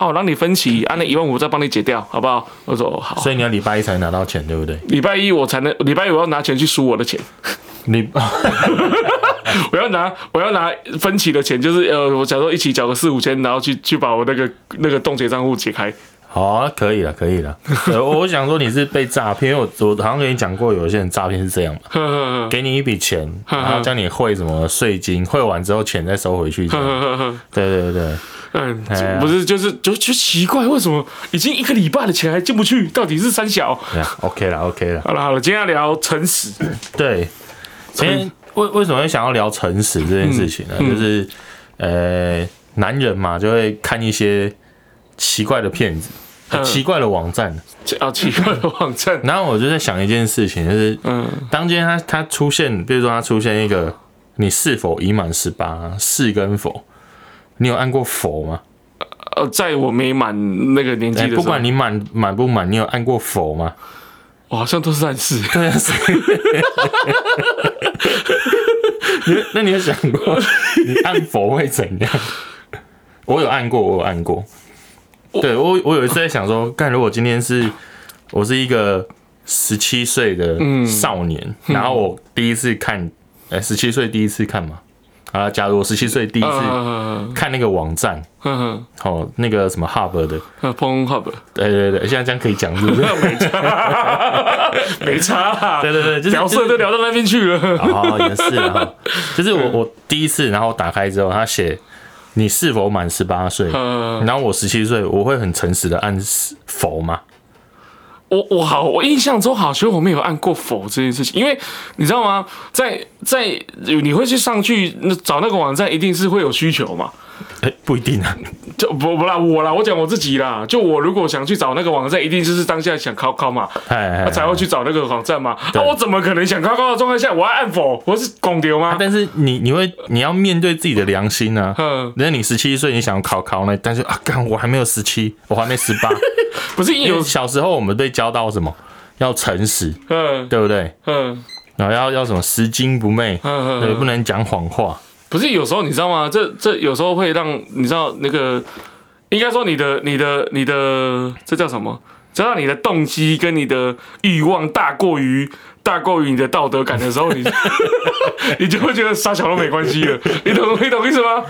哦，让你分期，按那一万五再帮你解掉，好不好？我说哦好。所以你要礼拜一才拿到钱，对不对？礼拜一我才能，礼拜一我要拿钱去输我的钱，你 我要拿我要拿分期的钱，就是呃，我假如一起缴个四五千，然后去去把我那个那个冻结账户解开。好啊，可以了，可以了。呃我想说你是被诈骗，因为我我好像跟你讲过，有些人诈骗是这样嘛，给你一笔钱，然后叫你汇什么税金，汇完之后钱再收回去对对对，嗯不是，就是就就奇怪，为什么已经一个礼拜的钱还进不去？到底是三小？对啊，OK 了，OK 了。好了好了，今天要聊诚实。对，今天为为什么会想要聊诚实这件事情呢？嗯就是呃，男人嘛，就会看一些奇怪的片子、嗯奇怪的网站，啊，奇怪的网站，然后我就在想一件事情，就是嗯当今天他他出现，比如说他出现一个你是否已满十八，是跟否，你有按过否吗？呃，在我没满那个年纪哎，的时候，不管你满满不满，你有按过否吗？我好像都是暗示。对啊，是你那你有想过你按否会怎样？我有按过，我有按过。对我，我有一次在想说，干如果今天是我是一个十七岁的少年，然后我第一次看，哎、十七岁第一次看嘛，啊，假如我十七岁第一次嗯看那个网站，嗯嗯哦，那个什么 Hub 的，嗯，Porn Hub 对对对，现在这样可以讲是不是？没差，没差啊。对对对，就是聊色都聊到那边去了。哦，也是啊，就是我我第一次，然后打开之后，他写你是否满十八岁，嗯，然后我十七岁，我会很诚实的按否吗？我我好，我印象中好像我没有按过否这件事情，因为你知道吗？在在你会去上去那找那个网站，一定是会有需求嘛。哎、不一定啊，就不不啦，我啦，我讲我自己啦。就我如果想去找那个网站，一定就是当下想考考嘛，哎哎，才会去找那个网站嘛。那、对我怎么可能想考考的状态下，我要按否？我是公牛吗？但是你你会你要面对自己的良心啊。嗯，那你十七岁，你想考考呢？但是啊，干我还没有十七，我还没十八。不是有因为小时候我们被教到什么？要诚实，嗯对不对？嗯然后要要什么拾金不昧，嗯对，嗯，不能讲谎话。不是有时候你知道吗？这这有时候会让你知道那个，应该说你的你的你的这叫什么？只要你的动机跟你的欲望大过于大过于你的道德感的时候，你 你就会觉得杀小都没关系了。你懂你懂意思吗？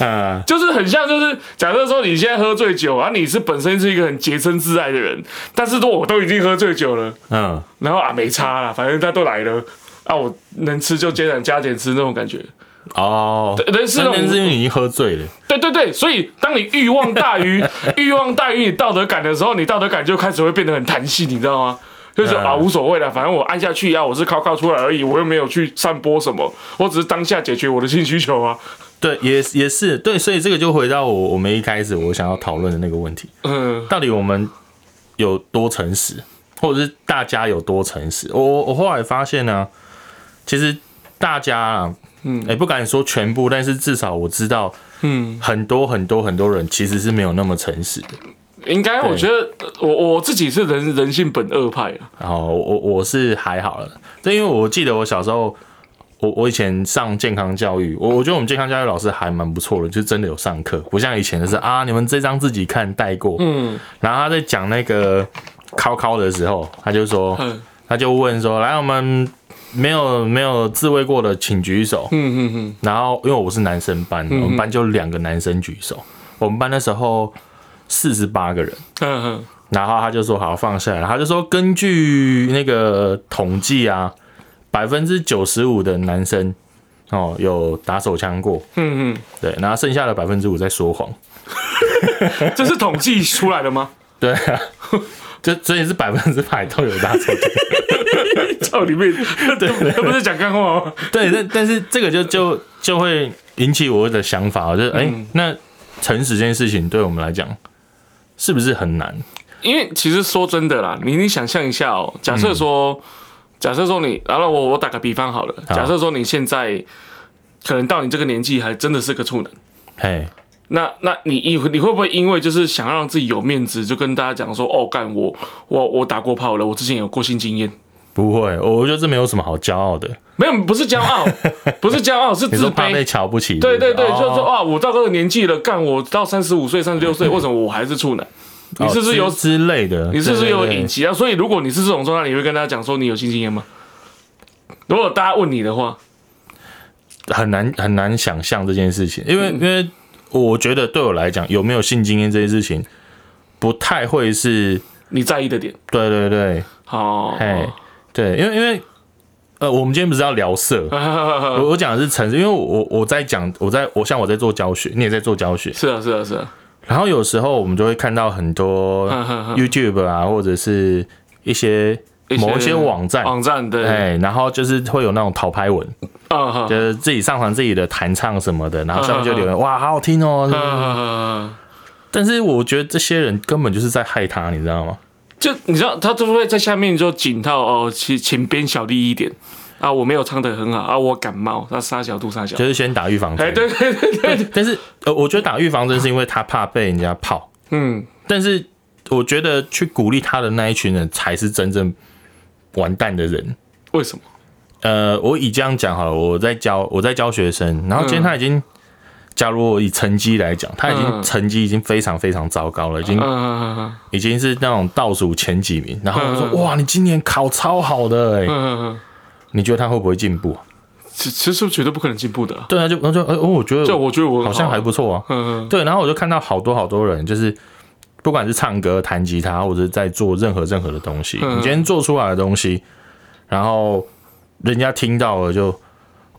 啊，就是很像，就是假设说你现在喝醉酒啊，你是本身是一个很洁身自爱的人，但是说我都已经喝醉酒了，嗯，然后啊没差了，反正他都来了啊，我能吃就加点加减吃那种感觉。哦，对对是那种那是因为你已经喝醉了。对对对，所以当你欲望大于 欲望大于你道德感的时候，你道德感就开始会变得很弹性，你知道吗？就是说嗯啊，无所谓了，反正我按下去啊，我是靠靠出来而已，我又没有去散播什么，我只是当下解决我的性需求啊。对，也也是对，所以这个就回到我我们一开始我想要讨论的那个问题，嗯到底我们有多诚实，或者是大家有多诚实？我我我后来发现呢，其实大家啊，嗯也、不敢说全部，但是至少我知道嗯，很多很多很多人其实是没有那么诚实的。应该我觉得我我自己是人人性本恶派啊。然后我我是还好了，对，因为我记得我小时候，我我以前上健康教育，我我觉得我们健康教育老师还蛮不错的，就真的有上课，不像以前的是啊，你们这张自己看带过，嗯。然后他在讲那个考考的时候，他就说，嗯。他就问说，来我们没有没有自慰过的请举手，嗯嗯然后因为我是男生班，我们班就两个男生举手，我们班那时候四十八个人。嗯嗯。然后他就说好放下来，他就说根据那个统计啊，百分之九十五的男生哦有打手枪过，嗯嗯。对，然后剩下的百分之五在说谎，嗯，这是统计出来的吗？对啊，就所以是百分之百都有打手枪，照里面，对，那不是讲干话吗？对，但但是这个就就就会引起我的想法，就是哎、嗯。那诚实这件事情对我们来讲是不是很难？因为其实说真的啦，你你想象一下哦，假设说，假设说你，然后我我打个比方好了，好。假设说你现在可能到你这个年纪还真的是个处男，嘿，那那你你你会不会因为就是想让自己有面子，就跟大家讲说，哦，干我我我打过炮了，我之前有过性经验，不会，我觉得这没有什么好骄傲的。没有，不是骄傲，不是骄傲，是自卑。瞧不起？对对对，哦就是说啊，我到这个年纪了，干我到三十五岁、三十六岁，为什么我还是处男？你是不是有哦之之类的？你是不是有隐疾啊？所以如果你是这种状态，你会跟大家讲说你有性经验吗？如果大家问你的话，很难很难想象这件事情，因为、因为我觉得对我来讲，有没有性经验这件事情，不太会是，你在意的点，对对对，好，嘿，对，因为因为呃，我们今天不是要聊色，我我讲的是城市，因为我我在讲，我在我像我在做教学，你也在做教学，是啊是啊是啊，然后有时候我们就会看到很多 YouTube 啊，或者是一些某一些网站。网站对，哎，然后就是会有那种讨拍文，就是自己上传自己的弹唱什么的，然后下面就留言，哇，好好听哦。嗯，但是我觉得这些人根本就是在害他，你知道吗？就你知道，他就会在下面就警告哦，请请编小力一点啊，我没有唱的很好啊，我感冒，那杀小度杀小就，是先打预防针。哎，对对对对，但是呃，我觉得打预防针是因为他怕被人家泡，嗯，但是我觉得去鼓励他的那一群人才是真正完蛋的人。为什么？呃，我以这样讲好了，我在教我在教学生，然后今天他已经，假如我以成绩来讲，他已经嗯成绩已经非常非常糟糕了，已经已经是那种倒数前几名。然后我说嗯哇，你今年考超好的哎、你觉得他会不会进步啊？其其实绝对不可能进步的啊，对啊，就然后就哎、哦，我觉得就我觉得我好像还不错啊。对，然后我就看到好多好多人，就是不管是唱歌、弹吉他，或者是在做任何任何的东西，嗯你今天做出来的东西，然后人家听到了就，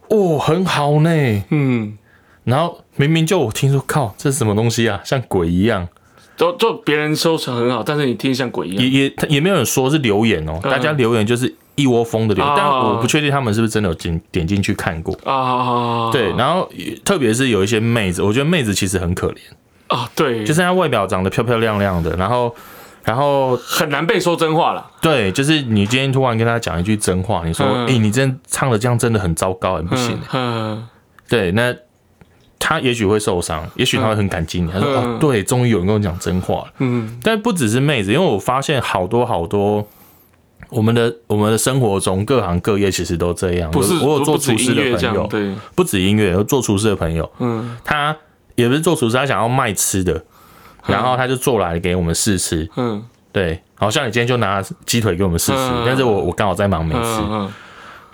哦，很好呢。嗯，然后明明就我听说，靠，这是什么东西啊？像鬼一样，就就别人收成很好，但是你听像鬼一样也。也也没有人说是留言哦，嗯大家留言就是一窝蜂的留言，啊但我不确定他们是不是真的有进点进去看过。啊，对，然后特别是有一些妹子，我觉得妹子其实很可怜，啊，对，就是她外表长得漂漂亮亮的，然后然后很难被说真话了。对，就是你今天突然跟她讲一句真话，你说，嗯哎、你真唱的这样真的很糟糕，很不行。嗯，对，那她也许会受伤，也许他会很感激你，他说，嗯哦，对，终于有人跟我讲真话了。嗯但不只是妹子，因为我发现好多好多。我们的我们的生活中各行各业其实都这样。不是，我我有做厨师的朋友，对，不止音乐，有做厨师的朋友，嗯他也不是做厨师，他想要卖吃的，然后他就做来给我们试吃。嗯对，好像你今天就拿鸡腿给我们试吃，嗯但是我我刚好在忙没吃。嗯嗯，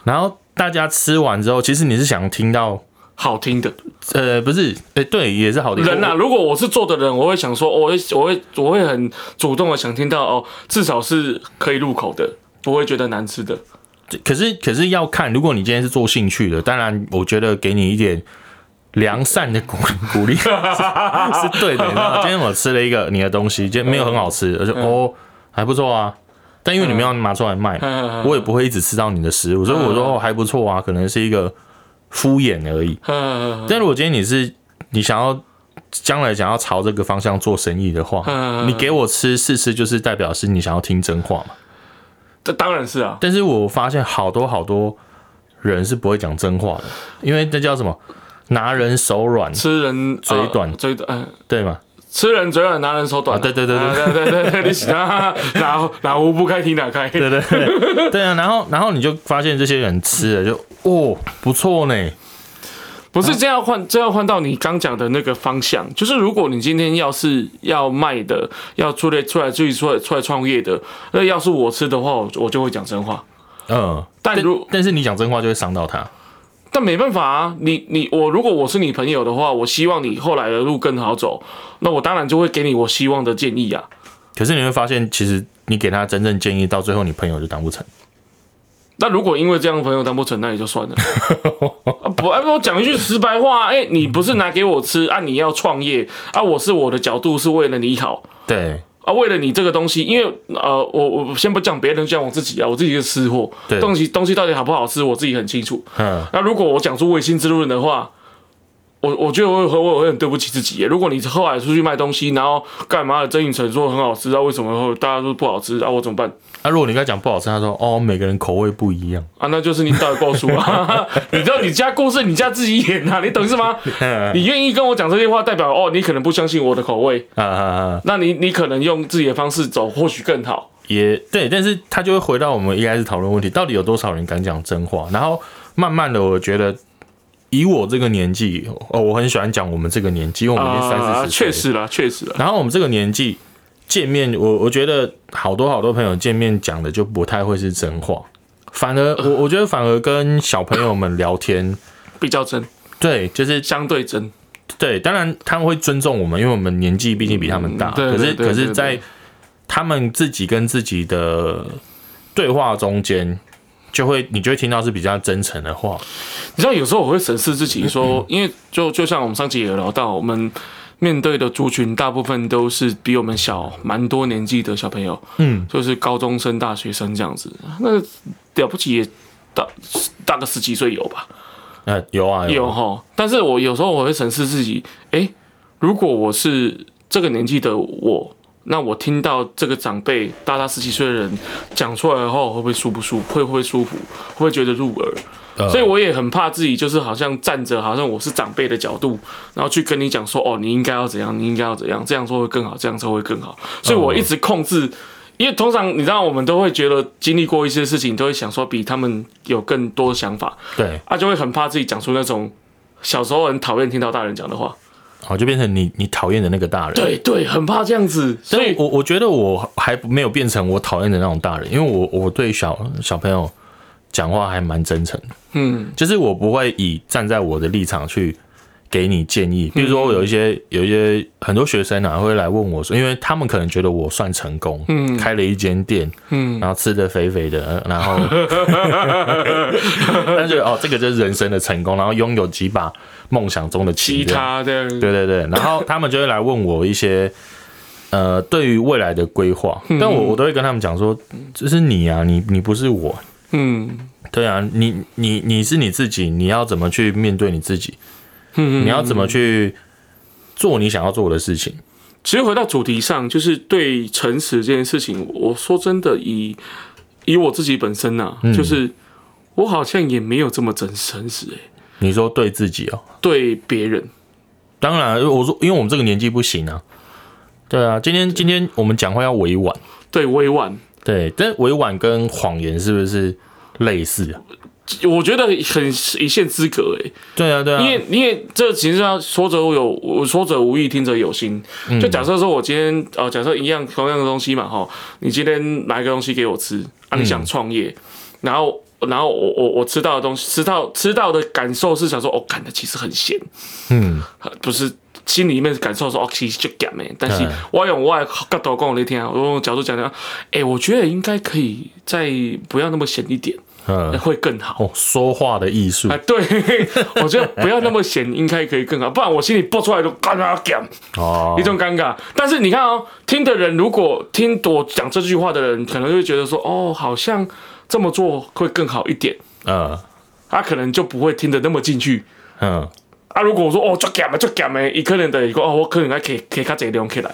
然后大家吃完之后，其实你是想听到，好听的呃，不是，哎、对，也是好听。人啊，如果我是做的人，我会想说，我会我会我会很主动的想听到哦，至少是可以入口的，不会觉得难吃的。可是可是要看，如果你今天是做兴趣的，当然我觉得给你一点良善的鼓 鼓励是是对的。你知道今天我吃了一个你的东西，今天没有很好吃，而且哦还不错啊。但因为你没有拿出来卖，嗯我也不会一直吃到你的食物，所以我说哦还不错啊，可能是一个敷衍而已。嗯但如果今天你是你想要将来想要朝这个方向做生意的话，嗯你给我吃试吃，就是代表是你想要听真话嘛。这当然是啊，但是我发现好多好多人是不会讲真话的，因为这叫什么？拿人手软，吃人嘴短呃嘴短，嗯。对吗？吃人嘴软，拿人手短。啊对对对对啊对对对对，你想啊哪哪壶不开提哪开。对对对，对啊。然后然后你就发现这些人吃了就哦不错呢，不是这样换，这要换到你刚讲的那个方向，就是如果你今天要是要卖的，要出来出来自己出来出来创业的，那要是我吃的话，我我就会讲真话。嗯。但如但是你讲真话就会伤到他，但没办法啊，你你我如果我是你朋友的话，我希望你后来的路更好走，那我当然就会给你我希望的建议啊。可是你会发现，其实你给他真正建议，到最后你朋友就当不成。那如果因为这样朋友当不成，那也就算了。啊不，哎，我讲一句实白话，哎、你不是拿给我吃啊，你要创业啊，我是我的角度是为了你好对啊，为了你这个东西，因为呃，我我先不讲别人，讲我自己啊，我自己是吃货，东西东西到底好不好吃，我自己很清楚。嗯，那如果我讲出违心之论的话，我我觉得我会我会很对不起自己耶。如果你后来出去卖东西，然后干嘛的曾颖成说很好吃啊，为什么会大家都不好吃啊？我怎么办？那、如果你跟他讲不好吃，他说哦每个人口味不一样，啊，那就是你导够输啊！你知道你家故事你家自己演啊，你懂是吗？你愿意跟我讲这些话，代表哦，你可能不相信我的口味，啊啊啊！那你你可能用自己的方式走，或许更好。也对，但是他就会回到我们一开始讨论问题，到底有多少人敢讲真话？然后慢慢的，我觉得以我这个年纪，哦，我很喜欢讲我们这个年纪，因为我们已经三四啊，十确实了，确实了。然后我们这个年纪见面，我我觉得好多好多朋友见面讲的就不太会是真话，反而我我觉得反而跟小朋友们聊天，比较真，对，就是相对真。对，当然他们会尊重我们，因为我们年纪毕竟比他们大。嗯可是可是在他们自己跟自己的对话中间，就会你就会听到是比较真诚的话。你知道，有时候我会审视自己，嗯说，因为就就像我们上集也有聊到，我们面对的族群大部分都是比我们小蛮多年纪的小朋友，嗯，就是高中生、大学生这样子。那了不起也大大个十几岁有吧？呃，有啊啊，有哈。但是我有时候我会审视自己，诶，如果我是这个年纪的我。那我听到这个长辈大他十几岁的人讲出来的话，我会不会舒不舒服？会不会舒服？会不会觉得入耳？呃所以我也很怕自己，就是好像站着，好像我是长辈的角度，然后去跟你讲说，哦，你应该要怎样，你应该要怎样，这样做会更好，这样做会更好。所以我一直控制，因为通常你知道，我们都会觉得经历过一些事情，都会想说比他们有更多的想法，对，啊，就会很怕自己讲出那种小时候很讨厌听到大人讲的话。好，就变成你你讨厌的那个大人。对对，很怕这样子，所以我我觉得我还没有变成我讨厌的那种大人，因为我我对小小朋友讲话还蛮真诚的，嗯。就是我不会以站在我的立场去给你建议。比如说有一些有一些很多学生啊会来问我说，因为他们可能觉得我算成功，嗯。开了一间店，嗯，然后吃的肥肥的，然后 但是哦，这个就是人生的成功，然后拥有几把梦想中的其他的。对对对，然后他们就会来问我一些，呃，对于未来的规划，但我我都会跟他们讲说，这是你啊，你你不是我，嗯。对啊，你你你是你自己，你要怎么去面对你自己，嗯，你要怎么去做你想要做的事情，其实回到主题上，就是对诚实这件事情，我说真的以，以我自己本身呐、嗯。就是我好像也没有这么真诚实诶、你说对自己哦，对别人，当然，我说因为我们这个年纪不行啊，对啊，今天今天我们讲话要委婉，对委婉，对，但委婉跟谎言是不是类似啊？我觉得很一线之隔诶、对啊，对啊，因为因为这其实上说者有，我说者无意，听者有心。嗯。就假设说我今天呃，假设一样同样的东西嘛，哈，你今天拿一个东西给我吃，啊，你想创业，然后然后我我我吃到的东西，吃到吃到的感受是想说，哦，感的其实很咸，嗯，呃不是心里面感受说，哦，其实就咸诶，但是嗯我要用我的角度讲你听，我用角度讲讲，哎、我觉得应该可以再不要那么咸一点，嗯，会更好。哦，说话的艺术。啊，对，我觉得不要那么咸，应该可以更好，不然我心里爆出来都干嘛讲哦。一，种尴尬。但是你看哦，听的人如果听我讲这句话的人，可能就会觉得说，哦，好像这么做会更好一点，嗯他可能就不会听得那么进去。嗯，啊，如果我说哦，足咸的，足咸的，伊可能的一个哦，我可能要可以可以较济量起来。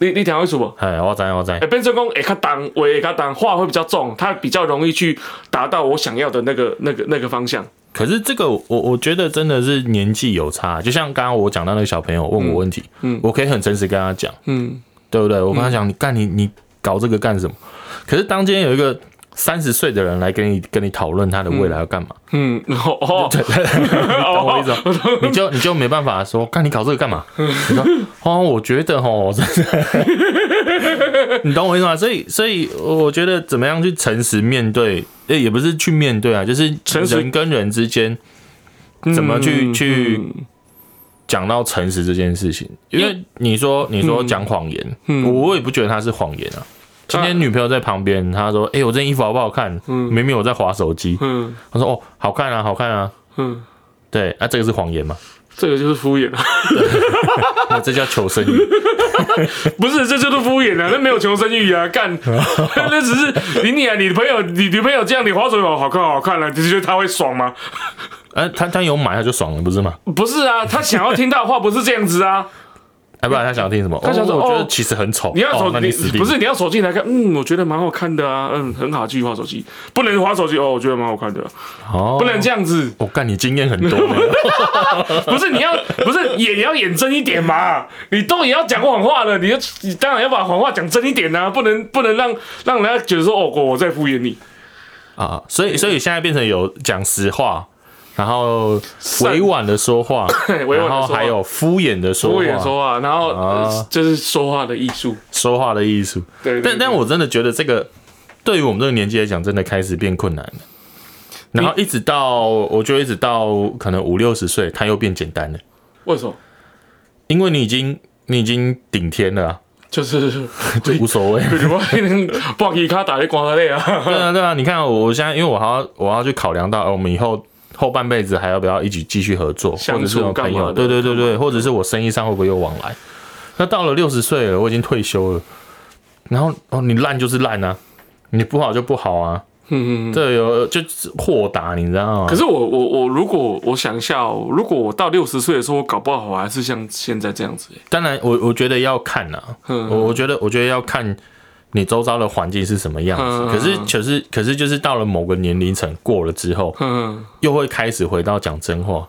你你听我意思不？哎，我知我知哎，，变成讲会较重，话会较重，话会比较重，它比较容易去达到我想要的那个那个那个方向。可是这个我我觉得真的是年纪有差，就像刚刚我讲到那个小朋友问我问题，嗯我可以很诚实跟他讲，嗯，对不对？我跟他讲，你干你你搞这个干什么？可是当今天有一个三十岁的人来跟你跟你讨论他的未来要干嘛，嗯，哦。哦，懂我意思吗？你就你就没办法说，看你搞这个干嘛？你说哦，我觉得哦，真的，你懂我意思吗？所以所以我觉得怎么样去诚实面对，诶，也不是去面对啊，就是人跟人之间怎么去嗯。去嗯讲到诚实这件事情，因为你说你说讲谎言，我也不觉得他是谎言啊。今天女朋友在旁边，她说：“哎、我这件衣服好不好看？”嗯明明我在划手机，嗯她说：“哦，好看啊，好看啊。嗯，”对，啊，这个是谎言嘛？这个就是敷衍啊，那这叫求生欲。不是，这就是敷衍啊，那没有求生欲啊，干，那只是你你啊，你朋友你女朋友这样，你滑手好看好看了，你觉得他会爽吗？啊，他他有买他就爽了，不是吗？不是啊，他想要听到的话不是这样子啊，哎，不然他想要听什么？他想说哦我觉得哦其实很丑。你要走，哦那你你死定不是你要手进来看，嗯，我觉得蛮好看的啊，嗯，很好，继续划手机，不能划手机哦，我觉得蛮好看的，哦，不能这样子，我干，你经验很多。不是你要不是演要演真一点嘛，你都也要讲谎话了，你就你当然要把谎话讲真一点呐、不能不能让让人家觉得说哦，我我在敷衍你，啊，所以所以现在变成有讲实话，然后委婉的说话，委婉地说话。然后还有敷衍的说话。敷话，衍说话，然后、就是说话的艺术，说话的艺术。对对但但我真的觉得这个对于我们这个年纪来讲，真的开始变困难了。然后一直到我觉得一直到可能五六十岁，它又变简单了，为什么？因为你已经你已经顶天了、啊，就是 就无所谓。对我帮吉卡打在光累啊，对啊，对啊，你看我现在，因为我还要我要去考量到，呃我们以后后半辈子还要不要一起继续合作，或者是有朋友，对对对对，或者是我生意上会不会有往来？那到了六十岁了，我已经退休了，然后哦，你烂就是烂啊，你不好就不好啊，嗯嗯。这有就是豁达，你知道吗？可是我我我如果我想一下哦，如果我到六十岁的时候，我搞不好我还是像现在这样子欸当然我我觉得要看呐、嗯我我觉得我觉得要看你周遭的环境是什么样子。嗯可是可是可是就是到了某个年龄层过了之后，嗯，又会开始回到讲真话，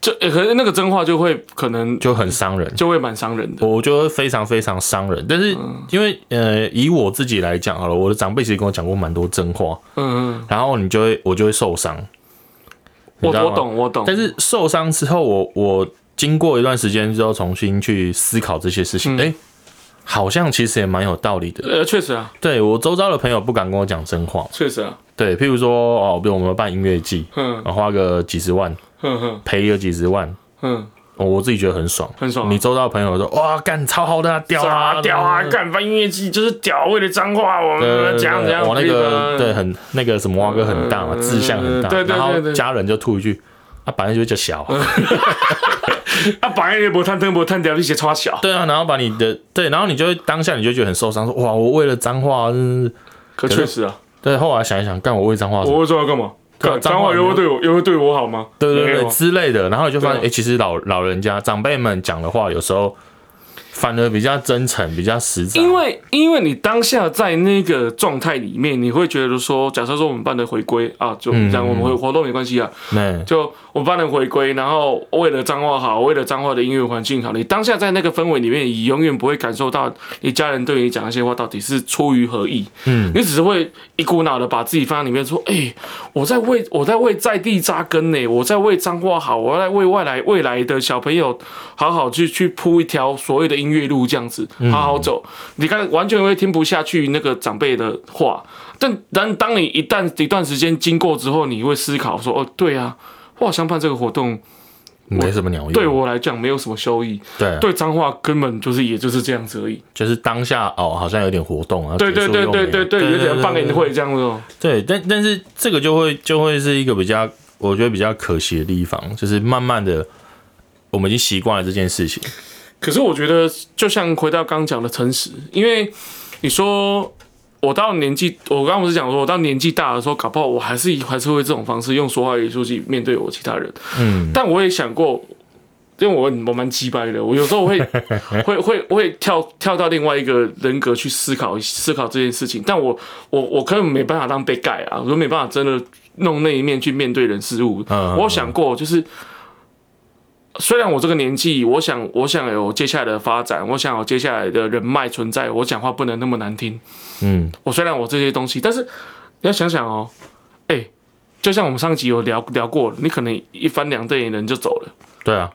就欸可是那个真话就会可能就很伤人。就会蛮伤人的。我觉得非常非常伤人。但是嗯因为呃，以我自己来讲好了，我的长辈其实跟我讲过蛮多真话，嗯嗯，然后你就会我就会受伤。我我。懂我懂。但是受伤之后，我我经过一段时间之后，重新去思考这些事嗯情，哎、好像其实也蛮有道理的。呃，确实啊，对我周遭的朋友不敢跟我讲真话，确实啊，对，譬如说哦，比如我们办音乐季，嗯。啊花个几十万，赔个几十万，嗯，哦我自己觉得很爽，很爽啊。你周遭的朋友说哇，干超好的、啊，屌啊，啊屌啊，干翻音乐季就是屌，为了脏话我们对讲讲。我那个对很那个什么蛙哥很大嘛，嗯志向很大，然后家人就吐一句。啊，本来就叫小啊，啊，本来也不探灯不探掉，你写超小。对啊，然后把你的对，然后你就会当下你就觉得很受伤，说哇，我为了脏话，真是可确实啊，对。后来想一想，干我为脏话我为脏话干嘛？脏话又会对我又会对我好吗？对对对之类的，然后你就发现，哎，其实老老人家长辈们讲的话，有时候反而比较真诚，比较实在。因为因为你当下在那个状态里面，你会觉得说，假设说我们办的回归啊，就这样，我们回活动没关系啊，那就我们办的回归，然后为了彰化好，为了彰化的音乐环境好，你当下在那个氛围里面，你永远不会感受到你家人对你讲那些话到底是出于何意，嗯，你只是会一股脑的把自己放在里面说，哎、我在为我在为在地扎根呢，我在为彰化好，我在为未来未来的小朋友好好去去铺一条所谓的音乐路，这样子好好走。你看，完全会听不下去那个长辈的话，但但当你一旦一段时间经过之后，你会思考说，哦，对啊，我好像办这个活动没什么鸟用。对我来讲没有什么收益，对对脏话根本就是也就是这样子而已。就是当下哦，好像有点活动啊。对对对对对对，有点放给你会这样子哦。对，但但是这个就会就会是一个比较，我觉得比较可惜的地方，就是慢慢的我们已经习惯了这件事情。可是我觉得，就像回到刚刚讲的诚实，因为你说我到年纪，我刚刚不是讲说，我到年纪大的时候，搞不好我还是还是会这种方式用说话艺术去面对我其他人。嗯，但我也想过，因为我我蛮鸡掰的，我有时候会 会会会跳跳到另外一个人格去思考思考这件事情，但我我我根本没办法当被盖啊，我都没办法真的弄那一面去面对人事物。嗯我有想过，就是虽然我这个年纪，我想我想有接下来的发展，我想有接下来的人脉存在，我讲话不能那么难听。嗯，我虽然我这些东西，但是你要想想哦，哎、就像我们上集有聊聊过，你可能一翻两瞪眼人就走了。对啊，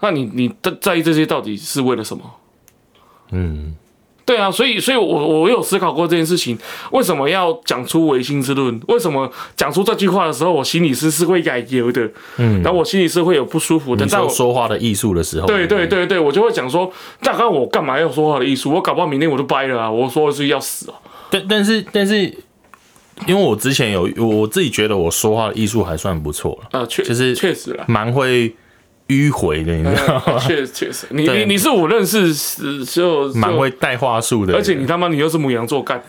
那你你在在意这些到底是为了什么？嗯，对啊，所以所以我我有思考过这件事情，为什么要讲出唯心之论？为什么讲出这句话的时候，我心里是是会改油的，嗯然后我心里是会有不舒服的。你但我说说话的艺术的时候，对对对对，我就会讲说，大概我干嘛要说话的艺术？我搞不好明天我就掰了啊！我说的是要死啊！但但是但是，因为我之前有我自己觉得我说话的艺术还算不错了，啊，确就是确实啦。蛮会迂回的，你知道吗？呃确确实，你你你是我认识是就就蛮会带话术的，而且你他妈你又是母羊座干，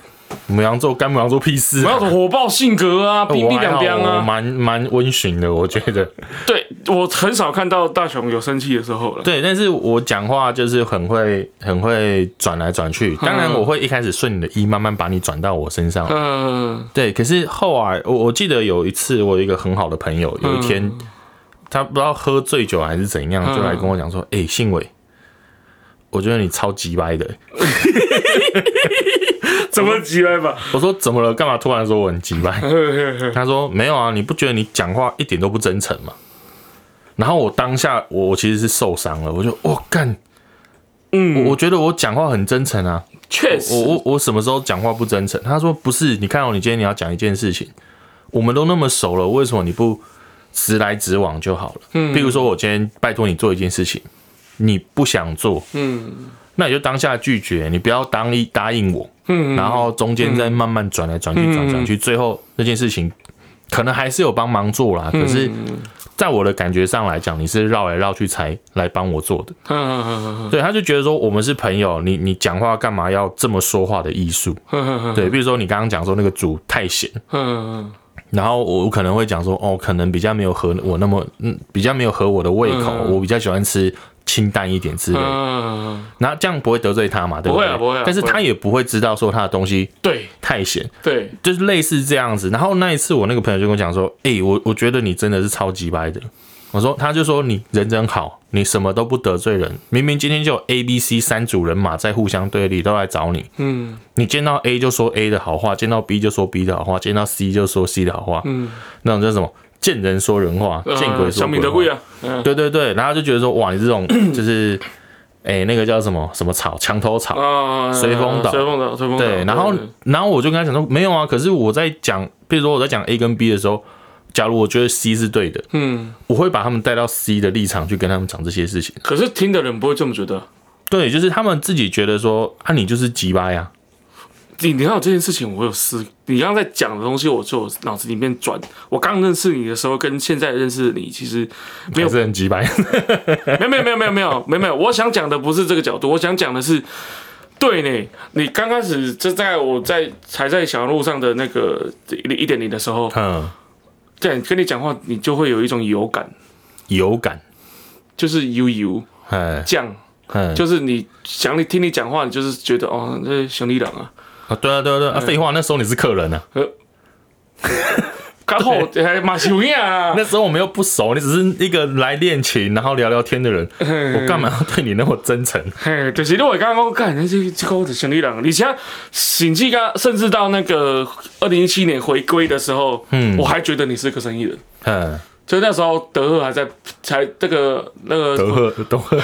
母羊座干母羊座屁事啊、我要什么火爆性格啊，冰冰凉凉啊。我蛮蛮温驯的，我觉得。对我很少看到大雄有生气的时候了。对，但是我讲话就是很会很会转来转去。当然，我会一开始顺你的意，慢慢把你转到我身上。嗯对，可是后来我我记得有一次，我有一个很好的朋友，有一天、他不知道喝醉酒还是怎样，就来跟我讲说：“哎、信伟，我觉得你超级掰的。怎么急歪吧？” 我说：“怎么了？干嘛突然说我很急掰？”他说：“没有啊，你不觉得你讲话一点都不真诚吗？”然后我当下我我其实是受伤了，我就我干，嗯，我我觉得我讲话很真诚啊，确实我，我我什么时候讲话不真诚？他说不是，你看哦，你今天你要讲一件事情，我们都那么熟了，为什么你不直来直往就好了？嗯，比如说我今天拜托你做一件事情，你不想做，嗯。那你就当下拒绝，你不要当一答应我，嗯，然后中间再慢慢转来转去，转来转去，最后那件事情可能还是有帮忙做啦，可是。在我的感觉上来讲，你是绕来绕去才来帮我做的，嗯对，他就觉得说我们是朋友，你你讲话干嘛要这么说话的艺术？嗯对，比如说你刚刚讲说那个主太咸，嗯然后我可能会讲说，哦，可能比较没有合我那么，嗯，比较没有合我的胃口，嗯我比较喜欢吃清淡一点之类的。嗯，然后这样不会得罪他嘛？对对？不会啊不会啊但是他也不会知道说他的东西对太咸，对，就是类似这样子。然后那一次我那个朋友就跟我讲说，哎、我我觉得你真的是超级白的。我说，他就说你人真好，你什么都不得罪人。明明今天就有 A、B、C 三组人马在互相对立，都来找你。嗯你见到 A 就说 A 的好话，见到 B 就说 B 的好话，见到 C 就说 C 的好话，嗯，那种叫什么？见人说人话，见鬼说小米鬼话。的贵啊，嗯对对对，然后就觉得说，哇，你这种 就是，哎、那个叫什么什么草，墙头草。啊，随风倒随风倒，随风倒，对，然后然后我就跟他讲说，没有啊，可是我在讲，比如说我在讲 A 跟 B 的时候，假如我觉得 C 是对的，嗯，我会把他们带到 C 的立场去跟他们讲这些事情。可是听的人不会这么觉得。对，就是他们自己觉得说，啊，你就是鸡巴呀，你你看有这件事情，我有思，你刚刚在讲的东西，我就有脑子里面转。我刚认识你的时候，跟现在认识的你，其实没有是很鸡巴。没有没有没有没有没有没有没有，我想讲的不是这个角度，我想讲的是，对呢，你刚开始就在我在才在小路上的那个一一点零的时候，嗯，对，跟你讲话，你就会有一种油感，有感，就是油油哎，酱，哎，就是你想你听你讲话，你就是觉得哦，这兄弟党啊，啊，对啊，对啊，对啊，啊废话，那时候你是客人啊，刚好还马修亚啊，那时候我们又不熟，你只是一个来练琴然后聊聊天的人，我干嘛要对你那么真诚？嘿，就是因为我刚刚讲干，那这这个的兄弟人，你像甚至刚甚至到那个二零一七年回归的时候，嗯。我还觉得你是个生意人。嗯，就那时候德赫还在，才这个那个德赫，德赫，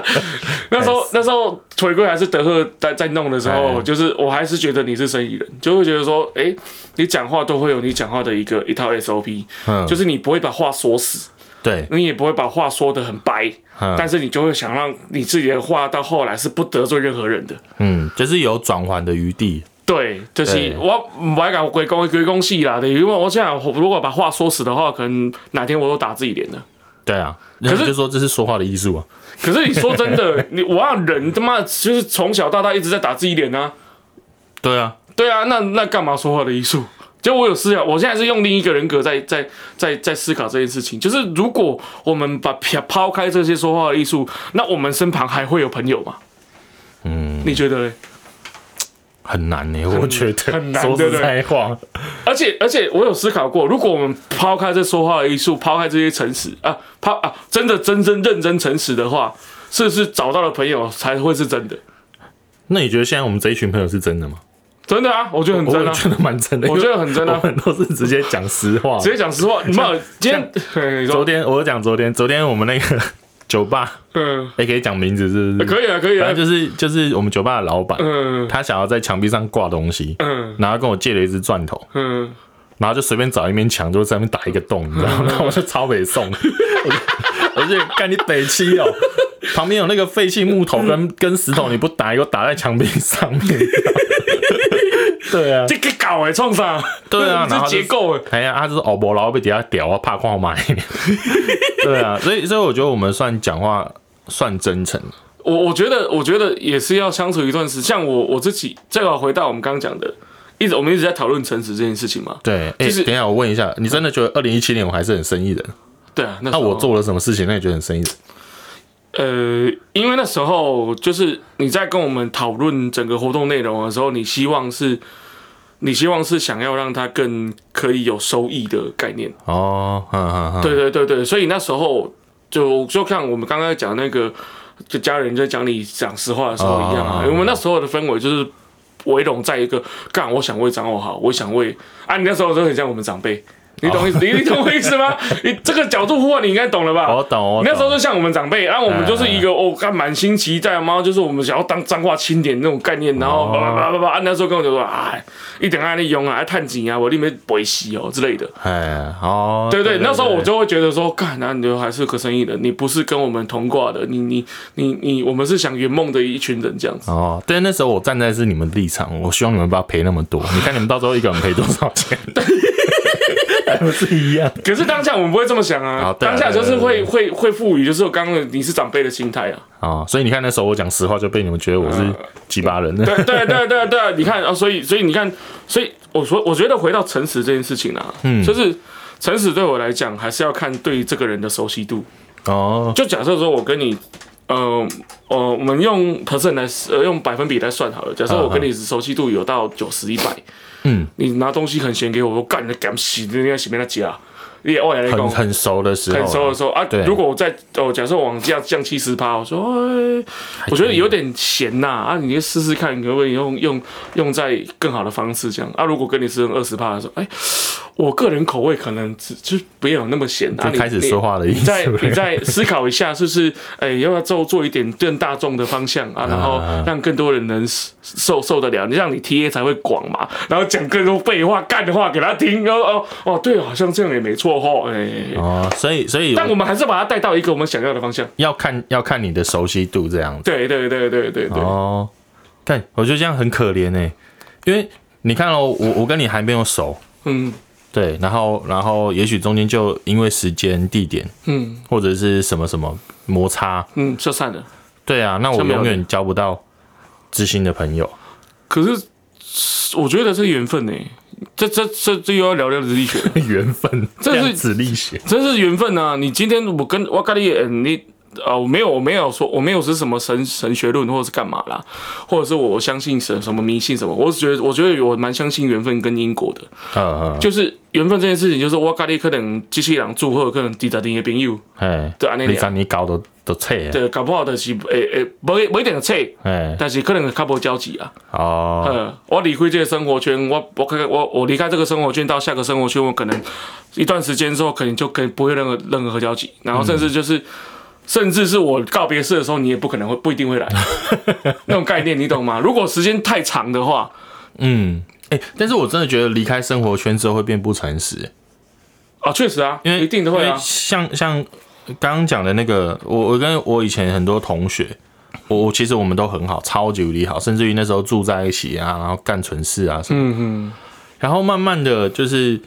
那时候那时候回归还是德赫在在弄的时候，哎。就是我还是觉得你是生意人，就会觉得说，哎、你讲话都会有你讲话的一个一套 SOP，嗯，就是你不会把话说死，对，你也不会把话说的很白，嗯。但是你就会想让你自己的话到后来是不得罪任何人的。嗯，就是有转换的余地，对，就是对我唔爱讲归公鬼公戏啦，对，因为我想如果把话说死的话，可能哪天我都打自己脸了。对啊，可是可是就说这是说话的艺术啊，可是你说真的，你我让人他妈就是从小到大一直在打自己脸啊，对啊，对啊，那那干嘛说话的艺术？就我有思考，我现在是用另一个人格在在在在思考这件事情。就是如果我们把抛抛开这些说话的艺术，那我们身旁还会有朋友吗？嗯，你觉得嘞？很难呢，我觉得很难说实对不对在话，而且而且，我有思考过，如果我们抛开这说话的艺术，抛开这些诚实啊，抛啊，真的真真认真诚实的话，是不是找到了朋友才会是真的？那你觉得现在我们这一群朋友是真的吗？真的啊，我觉得很真啊，我觉得蛮真的，我觉得很真啊我们都是直接讲实话。直接讲实话，你们今天昨天我讲昨天，昨天我们那个酒吧，嗯，也可以讲名字，是不是？可以啊，可以啊。反正，就是就是我们酒吧的老板，嗯。他想要在墙壁上挂东西，嗯。然后跟我借了一支钻头，嗯，然后就随便找一面墙，就在那边打一个洞，你知道吗？然后我就超北宋，我就我就干你北七哦，旁边有那个废弃木头跟跟石头，你不打，给我打在墙壁上面。对啊，这个搞诶，创啥？对啊，这 然后是结构诶，哎呀，他就是哦，无老被底下屌啊，怕矿买。对啊，所以所以我觉得我们算讲话算真诚。我我觉得，我觉得也是要相处一段时，像我我自己，这个回到我们刚刚讲的，一一直我们一直在讨论诚实这件事情嘛。对，哎、就是等一下我问一下，你真的觉得二零一七年我还是很生意人？对啊，那那我做了什么事情让你觉得很生意人？呃，因为那时候就是你在跟我们讨论整个活动内容的时候，你希望是，你希望是想要让它更可以有收益的概念。哦，对对对对，所以那时候就就像我们刚刚讲那个，就家人在讲你讲实话的时候一样啊。哦我们那时候的氛围就是围拢在一个干，我想为长我好，我想为啊，你那时候就很像我们长辈。你懂意思？你你懂我意思吗？你这个角度呼唤你应该懂了吧？我懂。那时候就像我们长辈，然后我们就是一个哦，干满心期待，然后就是我们想要当脏话清点那种概念，然后叭叭叭叭叭，啊那时候跟我就说，哎，一点爱利用啊，爱探井啊，我里面不会洗哦之类的。哎，哦，对对，那时候我就会觉得说，干，那你就还是个生意人，你不是跟我们同挂的，你你你你，我们是想圆梦的一群人这样子。哦，但那时候我站在是你们的立场，我希望你们不要赔那么多。你看你们到时候一个人赔多少钱？还不是一样？可是当下我们不会这么想啊哦，啊当下就是会对会会赋予，就是我刚刚你是长辈的心态啊。哦，所以你看那时候我讲实话，就被你们觉得我是鸡巴人。对对对对对，你看啊，所以所以你看，所以我说我觉得回到诚实这件事情啊，嗯，就是诚实对我来讲，还是要看对这个人的熟悉度。哦，就假设说我跟你，呃呃，我们用 percent 来呃用百分比来算好了。假设我跟你熟悉度有到九十一百，嗯，你拿东西很咸给我，我干你的干洗，你要洗没那加，你我来讲。很很熟的时候，很熟的时候啊对，如果我在哦，假设往降降七十趴，我说，哎，我觉得有点咸呐啊，你就试试看，可不可以用用用在更好的方式这样啊？如果跟你是二十趴的时候，哎，我个人口味可能只就不要有那么咸啊，开始说话的意思。你再你再思考一下，是不是哎、要不要做做一点更大众的方向啊？然后让更多人能受受得了，你让你 TA 才会广嘛，然后讲更多废话、干的话给他听，然后哦哦，对，好像这样也没错哈，哎、哦，所以所以但我们还是把他带到一个我们想要的方向。要看要看你的熟悉度这样子。对对对对对对，哦，看，我觉得这样很可怜呢，因为你看哦，我我跟你还没有熟，嗯。对，然后然后也许中间就因为时间、地点嗯。或者是什么什么摩擦，嗯，就散了。对啊，那我永远交不到知心的朋友。可是我觉得这是缘分呢，这这这这又要聊聊子力学了。缘分，这是量子力学。真是缘分啊！你今天我跟我跟你，呃你啊，我没有我没有说我没有是什么神神学论或者是干嘛啦，或者是我相信神什么迷信什么，我只觉得我觉得我蛮相信缘分跟因果的，啊啊，就是缘分这件事情，就是我跟你可能机器人祝贺，可能第十年的朋友，哎，对安尼俩你三你搞都都册。啊，对，搞不好就是诶诶，无无一定册，哎，但是可能较无交集啊。哦，呃，我离开这个生活圈，我我开我我离开这个生活圈到下个生活圈，我可能一段时间之后，可能就可以不会任何任何交集，然后甚至就是。甚至是我告别式的时候，你也不可能会不一定会来，那种概念你懂吗？如果时间太长的话，嗯，哎，但是我真的觉得离开生活圈之后会变不诚实，啊，确实啊，因为一定都会啊，像像刚刚讲的那个，我我跟我以前很多同学，我我其实我们都很好，超级无敌好，甚至于那时候住在一起啊，然后干蠢事啊什么，嗯嗯，然后慢慢的就是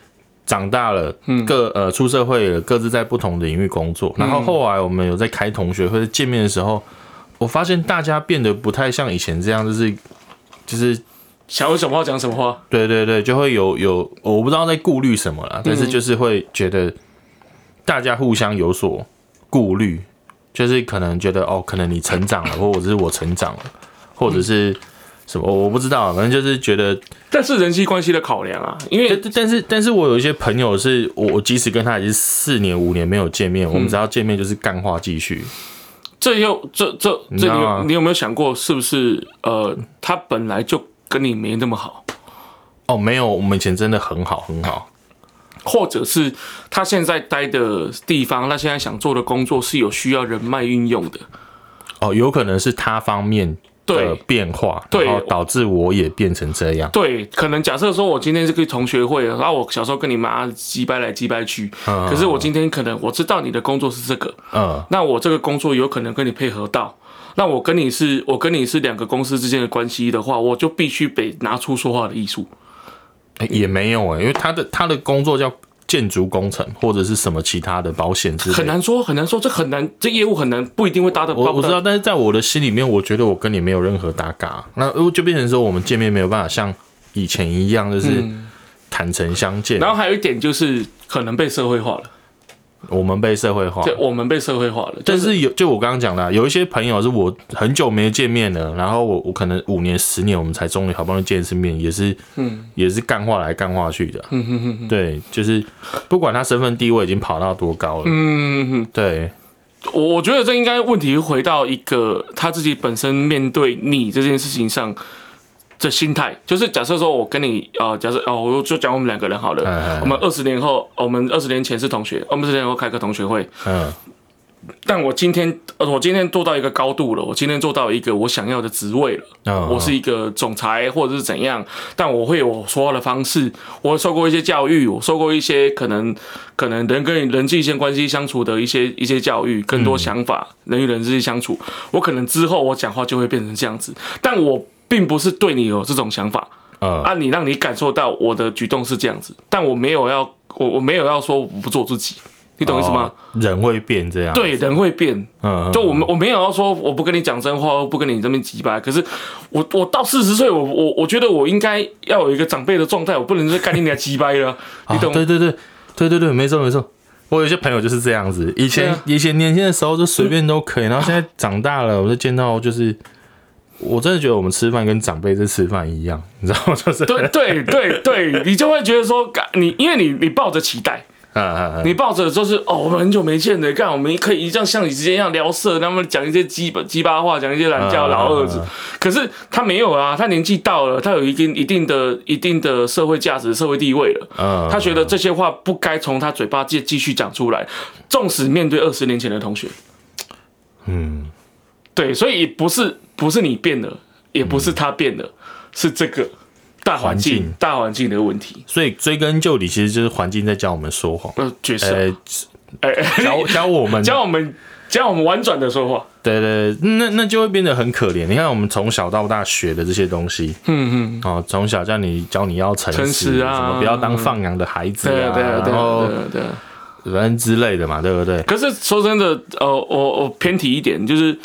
长大了，各呃出社会了，各自在不同的领域工作，然后后来我们有在开同学会见面的时候，我发现大家变得不太像以前这样，就是就是想有什么话讲什么话，对对对，就会有有我不知道在顾虑什么啦，但是就是会觉得大家互相有所顾虑，就是可能觉得哦，可能你成长了，或者是我成长了，或者是什么，我我不知道，反正就是觉得，但是人际关系的考量啊，因为但但是但是我有一些朋友是我我即使跟他已经四年五年没有见面，我们只要见面就是干话继续，这又这这这你有没有想过，是不是呃，他本来就跟你没那么好？哦，没有，我们以前真的很好很好，或者是他现在待的地方，他现在想做的工作是有需要人脉运用的。哦，有可能是他方面的对变化，对然后导致我也变成这样。对，可能假设说我今天是个同学会，然后我小时候跟你妈击掰来击掰去，可是我今天可能我知道你的工作是这个，嗯，那我这个工作有可能跟你配合到。那我跟你是，我跟你是两个公司之间的关系的话，我就必须得拿出说话的艺术。欸也没有哎、因为他的他的工作叫建筑工程或者是什么其他的保险之类的，很难说，很难说，这很难，这业务很难，不一定会搭得到。我我知道，但是在我的心里面，我觉得我跟你没有任何搭嘎，那就变成说我们见面没有办法像以前一样，就是坦诚相见。然后还有一点就是可能被社会化了，我们被社会化，对，我们被社会化了。但是有，就我刚刚讲的啊，有一些朋友是我很久没见面了，然后我我可能五年、十年，我们才终于好不容易见一次面，也是，嗯也是干话来干话去的。嗯哼哼哼，对，就是不管他身份地位已经跑到多高了，嗯哼，对，我我觉得这应该问题回到一个他自己本身面对你这件事情上的心态，就是假设说我跟你啊、呃假设哦，我就讲我们两个人好了，嗯我们二十年后，我们二十年前是同学，我们二十年后开个同学会，嗯。但我今天呃，我今天做到一个高度了，我今天做到一个我想要的职位了。嗯，我是一个总裁或者是怎样，但我会有我说话的方式，我受过一些教育，我受过一些可能可能人跟人际间关系相处的一些一些教育，更多想法，人与人之间相处，我可能之后我讲话就会变成这样子，但我并不是对你有这种想法。嗯。啊，你让你感受到我的举动是这样子，但我没有要我我没有要说我不做自己，你懂意思吗？哦人会变这样，，对，人会变，嗯，就我们我没有要说我不跟你讲真话，我不跟你这边急白，可是我我到四十岁，我我我觉得我应该要有一个长辈的状态，我不能再干你俩急掰了，你啊懂？对对对。对对对，没错没错。我有些朋友就是这样子，以前、啊。以前年轻的时候就随便都可以，然后现在长大了，我就见到就是，我真的觉得我们吃饭跟长辈在吃饭一样，你知道吗？就是对对对对，你就会觉得说，干你因为你你抱着期待，你抱着就是哦，我们很久没见了，干我们可以一样像你之前一样聊色，他们讲一些鸡巴鸡巴话，讲一些懒觉啊老二子啊。可是他没有啊，他年纪到了，他有一定一定的一定的社会价值、社会地位了。嗯他觉得这些话不该从他嘴巴继继续讲出来，纵使面对二十年前的同学，嗯，对，所以不是不是你变了，也不是他变了，是这个大环境大环境的问题。所以追根究底，其实就是环境在教我们说谎，呃，确实啊，呃，哎、哎教 教我们，教我们教我们婉转的说话。对对，对那那就会变得很可怜。你看我们从小到大学的这些东西，嗯嗯，哦，从小叫你教你要诚实，啊什么不要当放羊的孩子对啊对啊对然后啊对啊对啊。反正之类的嘛，对不对？可是说真的，呃，我我偏题一点，就是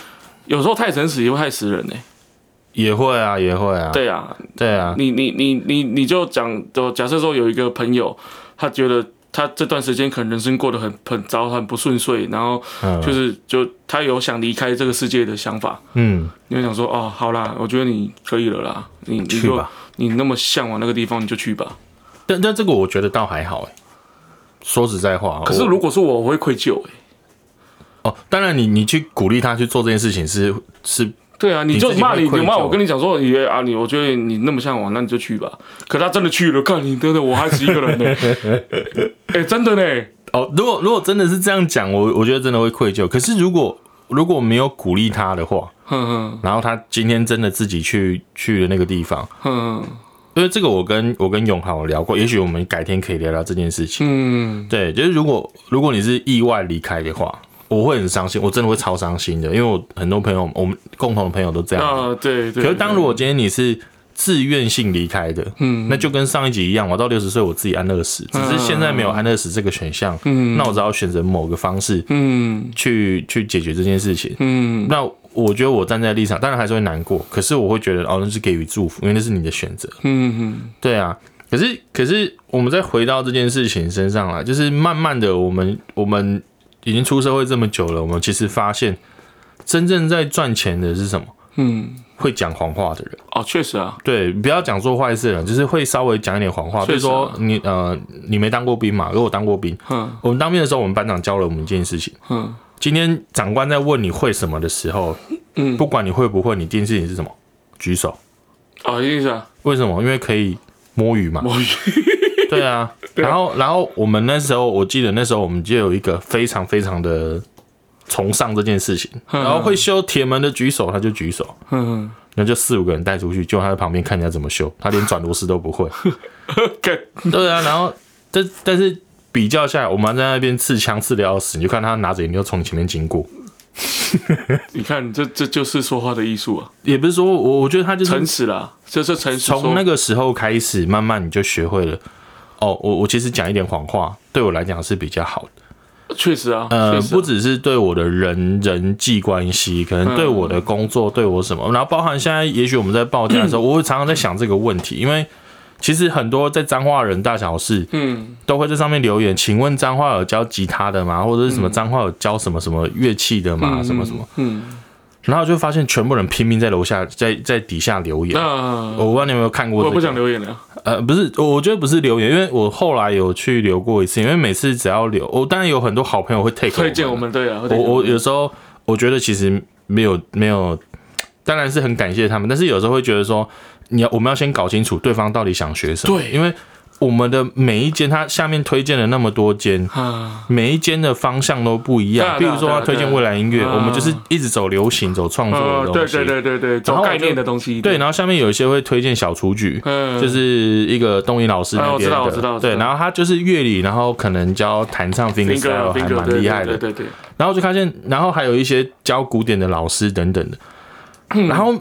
有时候太诚实也会害死人呢、也会啊，也会啊，对啊，对啊，你你你你你就讲，就假设说有一个朋友，他觉得他这段时间可能人生过得很很糟，很不顺遂，然后嗯。就是就他有想离开这个世界的想法，嗯，你会想说，哦，好啦，我觉得你可以了啦，你你就去吧。你那么向往那个地方，你就去吧。但但这个我觉得倒还好哎。说实在话，可是如果是我，我会愧疚、欸，哦，当然你你去鼓励他去做这件事情是是对啊，你就骂你，你骂我，跟你讲说，你啊，你我觉得你那么向往，那你就去吧。可他真的去了，看你真的，我还是一个人呢、哎、真的呢、哦，如果如果真的是这样讲，我我觉得真的会愧疚。可是如果如果没有鼓励他的话，哼哼然后他今天真的自己去去了那个地方，哼，因为这个我跟我跟永豪有聊过，也许我们改天可以聊聊这件事情。嗯，对，就是如果如果你是意外离开的话，我会很伤心，我真的会超伤心的，因为我很多朋友，我们共同的朋友都这样。啊，对对。可是当如果今天你是自愿性离开的，嗯那就跟上一集一样，我到六十岁我自己安乐死，只是现在没有安乐死这个选项，嗯那我只好选择某个方式嗯去去解决这件事情。嗯那我觉得我站在立场，当然还是会难过，可是我会觉得哦，那是给予祝福，因为那是你的选择。嗯嗯对啊，可是可是我们再回到这件事情身上来，就是慢慢的，我们我们已经出社会这么久了，我们其实发现，真正在赚钱的是什么？嗯，会讲谎话的人。哦，确实啊，对，不要讲做坏事的人，就是会稍微讲一点谎话。比确实啊如说你呃，你没当过兵嘛？如果我当过兵，嗯我们当兵的时候，我们班长教了我们一件事情：嗯今天长官在问你会什么的时候，嗯，不管你会不会，你第一件事情是什么？举手。哦，意思啊，为什么？因为可以摸鱼嘛。摸鱼，对啊，然后然后我们那时候，我记得那时候我们就有一个非常非常的崇尚这件事情，然后会修铁门的举手，他就举手，嗯，然后就四五个人带出去，就他在旁边看人家怎么修，他连转螺丝都不会。干，对啊，然后但但是比较下来，我们在那边刺枪刺的要死，你就看他拿着你就从你前面经过，你看，这这就是说话的艺术啊，也不是说我我觉得他就是诚实啦，就是诚实说。从那个时候开始，慢慢你就学会了。哦，我我其实讲一点谎话，对我来讲是比较好的。确实啊，呃，啊不只是对我的人人际关系，可能对我的工作，对我什么，然后包含现在，也许我们在报价的时候，我会常常在想这个问题，因为其实很多在脏话人大小事嗯，都会在上面留言，请问脏话有教吉他的吗？或者是什么脏话有教什么什么乐器的吗？什么什么？嗯，然后就发现全部人拼命在楼下，在在底下留言。那我不知道你有没有看过、这个，我不想留言了。呃，不是，我我觉得不是留言，因为我后来有去留过一次，因为每次只要留，我当然有很多好朋友会 take 推荐我们们对啊，我我有时候我觉得其实没有没有，当然是很感谢他们，但是有时候会觉得说，你要我们要先搞清楚对方到底想学什么，对。因为我们的每一间，它下面推荐了那么多间，啊，每一间的方向都不一样。比如说他推荐未来音乐，我们就是一直走流行、走创作的呃，东西，对对对对对，走概念的东西，对，然后下面有一些会推荐小雏菊，嗯，就是一个东音老师那边的，我知道对，然后他就是乐理，然后可能教弹唱 finger 还蛮厉害的，对对对，然后就发现，然后还有一些教古典的老师等等的，嗯。然后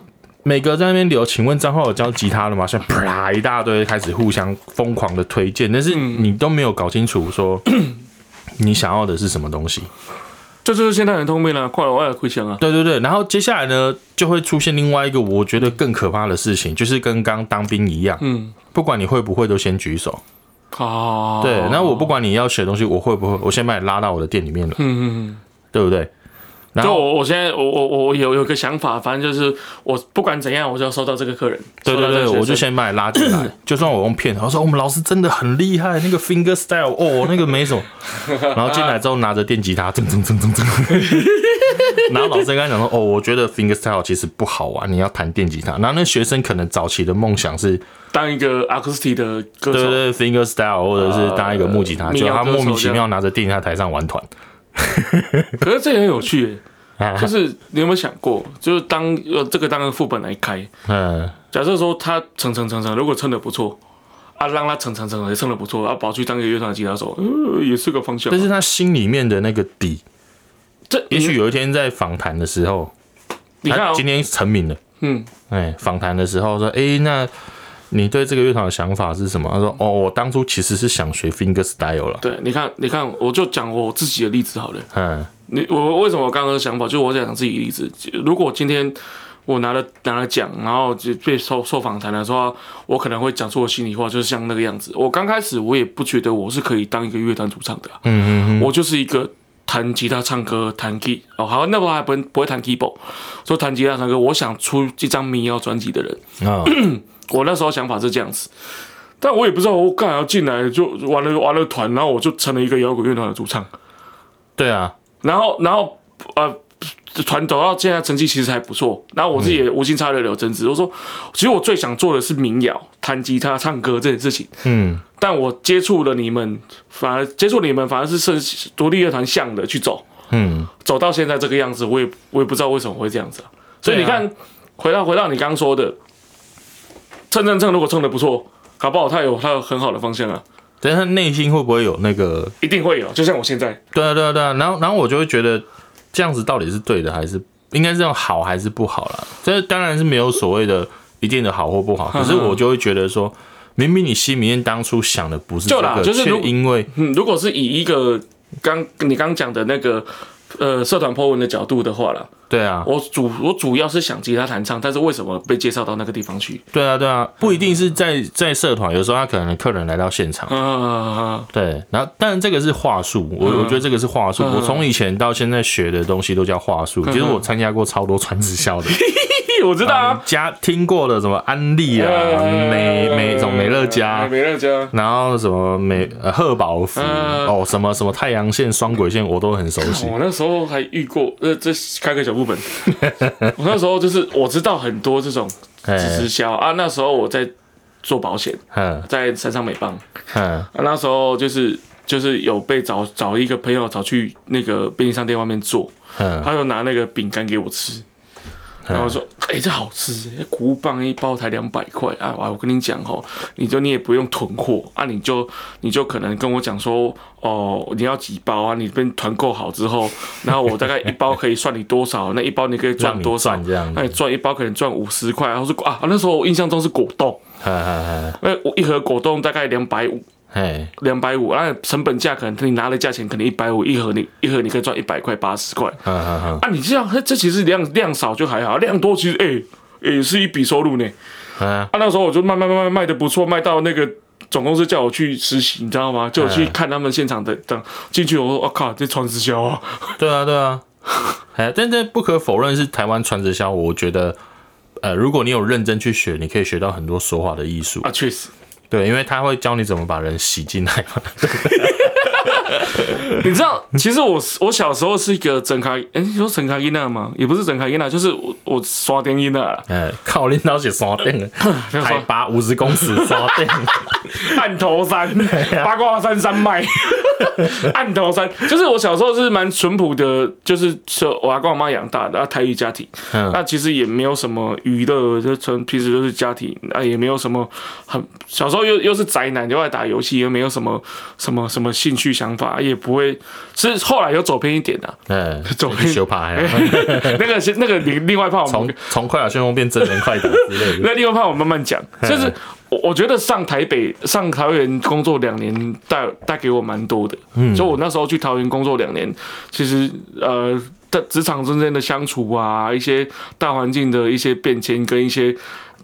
每个在那边留，请问张浩有教吉他了吗？像啪一大堆开始互相疯狂的推荐，但是嗯你都没有搞清楚说 你想要的是什么东西。这就是现在很通病了，快了我也会想啊，对对对，然后接下来呢，就会出现另外一个我觉得更可怕的事情，就是跟刚当兵一样，嗯，不管你会不会，都先举手。哦，对，那我不管你要学东西，我会不会，我先把你拉到我的店里面了，嗯嗯对不对？嗯，然后就我我现在我我我有有个想法，反正就是我不管怎样，我就要收到这个客人，对对对，我就先把你拉进来，就算我用骗他，我说我们老师真的很厉害，那个 finger style 哦，那个没什么，然后进来之后拿着电吉他，噌噌噌噌噌，然后老师跟他讲说，哦，我觉得 finger style 其实不好玩，你要弹电吉他。然后那学生可能早期的梦想是，当一个 acoustic 的歌手，对对对 finger style 或者是当一个木吉他，呃就他莫名其妙拿着电吉他台上玩团，可是这也很有趣就是你有没有想过，就是当呃这个当个副本来开，嗯，假设说他撑撑撑撑，如果撑的不错。啊，让他成成成也撑的不错，啊，跑去当一个乐团的吉他手，呃，也是个方向。但是他心里面的那个底，这也许有一天在访谈的时候，你看、哦，今天成名了。嗯，哎，访谈的时候说，哎、那你对这个乐团的想法是什么？他说，哦，我当初其实是想学 finger style 了。对，你看，你看，我就讲我自己的例子好了。嗯你我为什么我刚刚的想法，就是我在讲自己的例子。如果今天我拿了拿了奖，然后就被受受访谈的时候，我可能会讲出我心里话，就是像那个样子。我刚开始我也不觉得我是可以当一个乐团主唱的啊、嗯嗯我就是一个弹吉他、唱歌、弹 key 哦，好，那时候还不不会弹 keyboard，说弹吉他、唱歌，我想出一张民谣专辑的人。我那时候想法是这样子，但我也不知道我干要进来就玩了玩了团，然后我就成了一个摇滚乐团的主唱。对啊，然后然后呃，团走到现在成绩其实还不错。然后我自己也无心插柳柳真子，我说其实我最想做的是民谣、弹吉他、唱歌这件事情。嗯但我接触了你们，反而接触你们反而是是独立乐团向的去走，嗯，走到现在这个样子，我也我也不知道为什么会这样子啊。所以你看，回到回到你刚刚说的，蹭蹭蹭，如果蹭的不错，搞不好他有他有很好的方向啊，但是他内心会不会有那个？一定会有。就像我现在，对啊对啊对啊，然后然后我就会觉得这样子到底是对的还是应该是要好还是不好啦？这当然是没有所谓的一定的好或不好，可是我就会觉得说。明明你心里面当初想的不是这就啦个，却就是因为嗯，如果是以一个刚你刚讲的那个呃社团 po 文的角度的话啦，对啊，我主我主要是想吉他弹唱，但是为什么被介绍到那个地方去？对啊，对啊，不一定是在在社团，有时候他可能客人来到现场，啊，对，然后当然这个是话术，我我觉得这个是话术，我从以前到现在学的东西都叫话术。其实我参加过超多传直销的，我知道啊，家听过的什么安利啊、美美什么美乐家，美乐家，然后什么美呃贺宝福嗯哦，什么什么太阳线、双轨线，我都很熟悉。我那时候还遇过，呃，这开个小部本，我那时候就是我知道很多这种哎，直销啊，那时候我在做保险，嗯。在山上美邦，嗯。啊，那时候就是就是有被找找一个朋友找去那个便利商店外面做，嗯，他就拿那个饼干给我吃，然后我说：“哎、这好吃，谷物棒一包才两百块啊！我跟你讲哦，你就你也不用囤货啊，你就你就可能跟我讲说，哦，你要几包啊？你这边团购好之后，然后我大概一包可以算你多少，那一包你可以赚多少赚？这样，那你赚一包可能赚五十块，然后说啊，那时候我印象中是果冻，哈哈哈，那我一盒果冻大概两百五，哎，两百五，那成本价可能你拿的价钱可能一百五一盒你，一盒你可以赚一百块八十块。啊，你这样，这其实量量少就还好，量多其实哎、也是一笔收入呢。嗯啊，那时候我就慢慢慢慢卖的不错，卖到那个总公司叫我去实习，你知道吗？就我去看他们现场的，等进去我说我、靠，这传直销啊！对啊，对啊。哎，但但不可否认是台湾传直销，我觉得，呃，如果你有认真去学，你可以学到很多说话的艺术。啊，确实，对，因为他会教你怎么把人洗进来嘛。你知道，其实我我小时候是一个整卡，哎、你说整卡音娜吗？也不是整卡音娜，就是我我刷电音娜，哎，靠领导写刷电了，海拔五十公尺刷电。暗头山、八卦山山脉、暗头山，就是我小时候是蛮淳朴的，就是说我阿公我妈养大的，啊，台语家庭，嗯。那其实也没有什么娱乐，就纯平时就是家庭，啊，也没有什么很小时候又又是宅男，又爱打游戏，又没有什么什么什么兴趣想法，也不会，是后来有走偏一点的、嗯，走偏修爬呀，那个是那个另另外一趴我们从从快打旋风变真人快打之类的。那另外一趴我慢慢讲，就是我我觉得上台北上桃园工作两年带带给我蛮多的，嗯，就我那时候去桃园工作两年，其实呃在职场之间的相处啊，一些大环境的一些变迁跟一些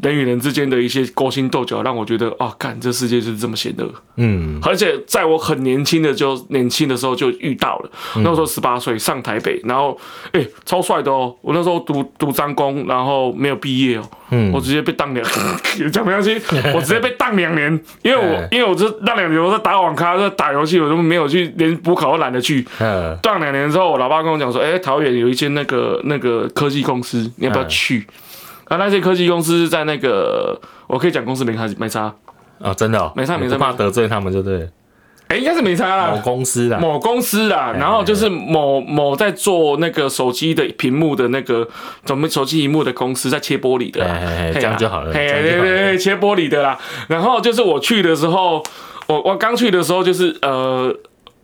人与人之间的一些勾心斗角，让我觉得啊，干这世界就是这么险恶。嗯，而且在我很年轻的就年轻的时候就遇到了，那时候十八岁上台北，然后哎、超帅的哦！我那时候读读专攻，然后没有毕业哦，我直接被当两，讲没关系，我直接被当两年，因为我 哎。因为我这那两年我在打网咖，在打游戏，我都没有去，连补考都懒得去。嗯，当两年之后，我老爸跟我讲说，哎、桃园有一间那个那个科技公司，你要不要嗯。去？啊，那些科技公司是在那个，我可以讲公司名还是没差？啊，真的哦，没差没差怕得罪他们就对了。哎、应该是没差啦。某公司啊，某公司啦，然后就是某某在做那个手机的屏幕的那个怎么手机屏幕的公司在切玻璃的这样就好了嘿对对对，切玻璃的啦。然后就是我去的时候，我我刚去的时候就是呃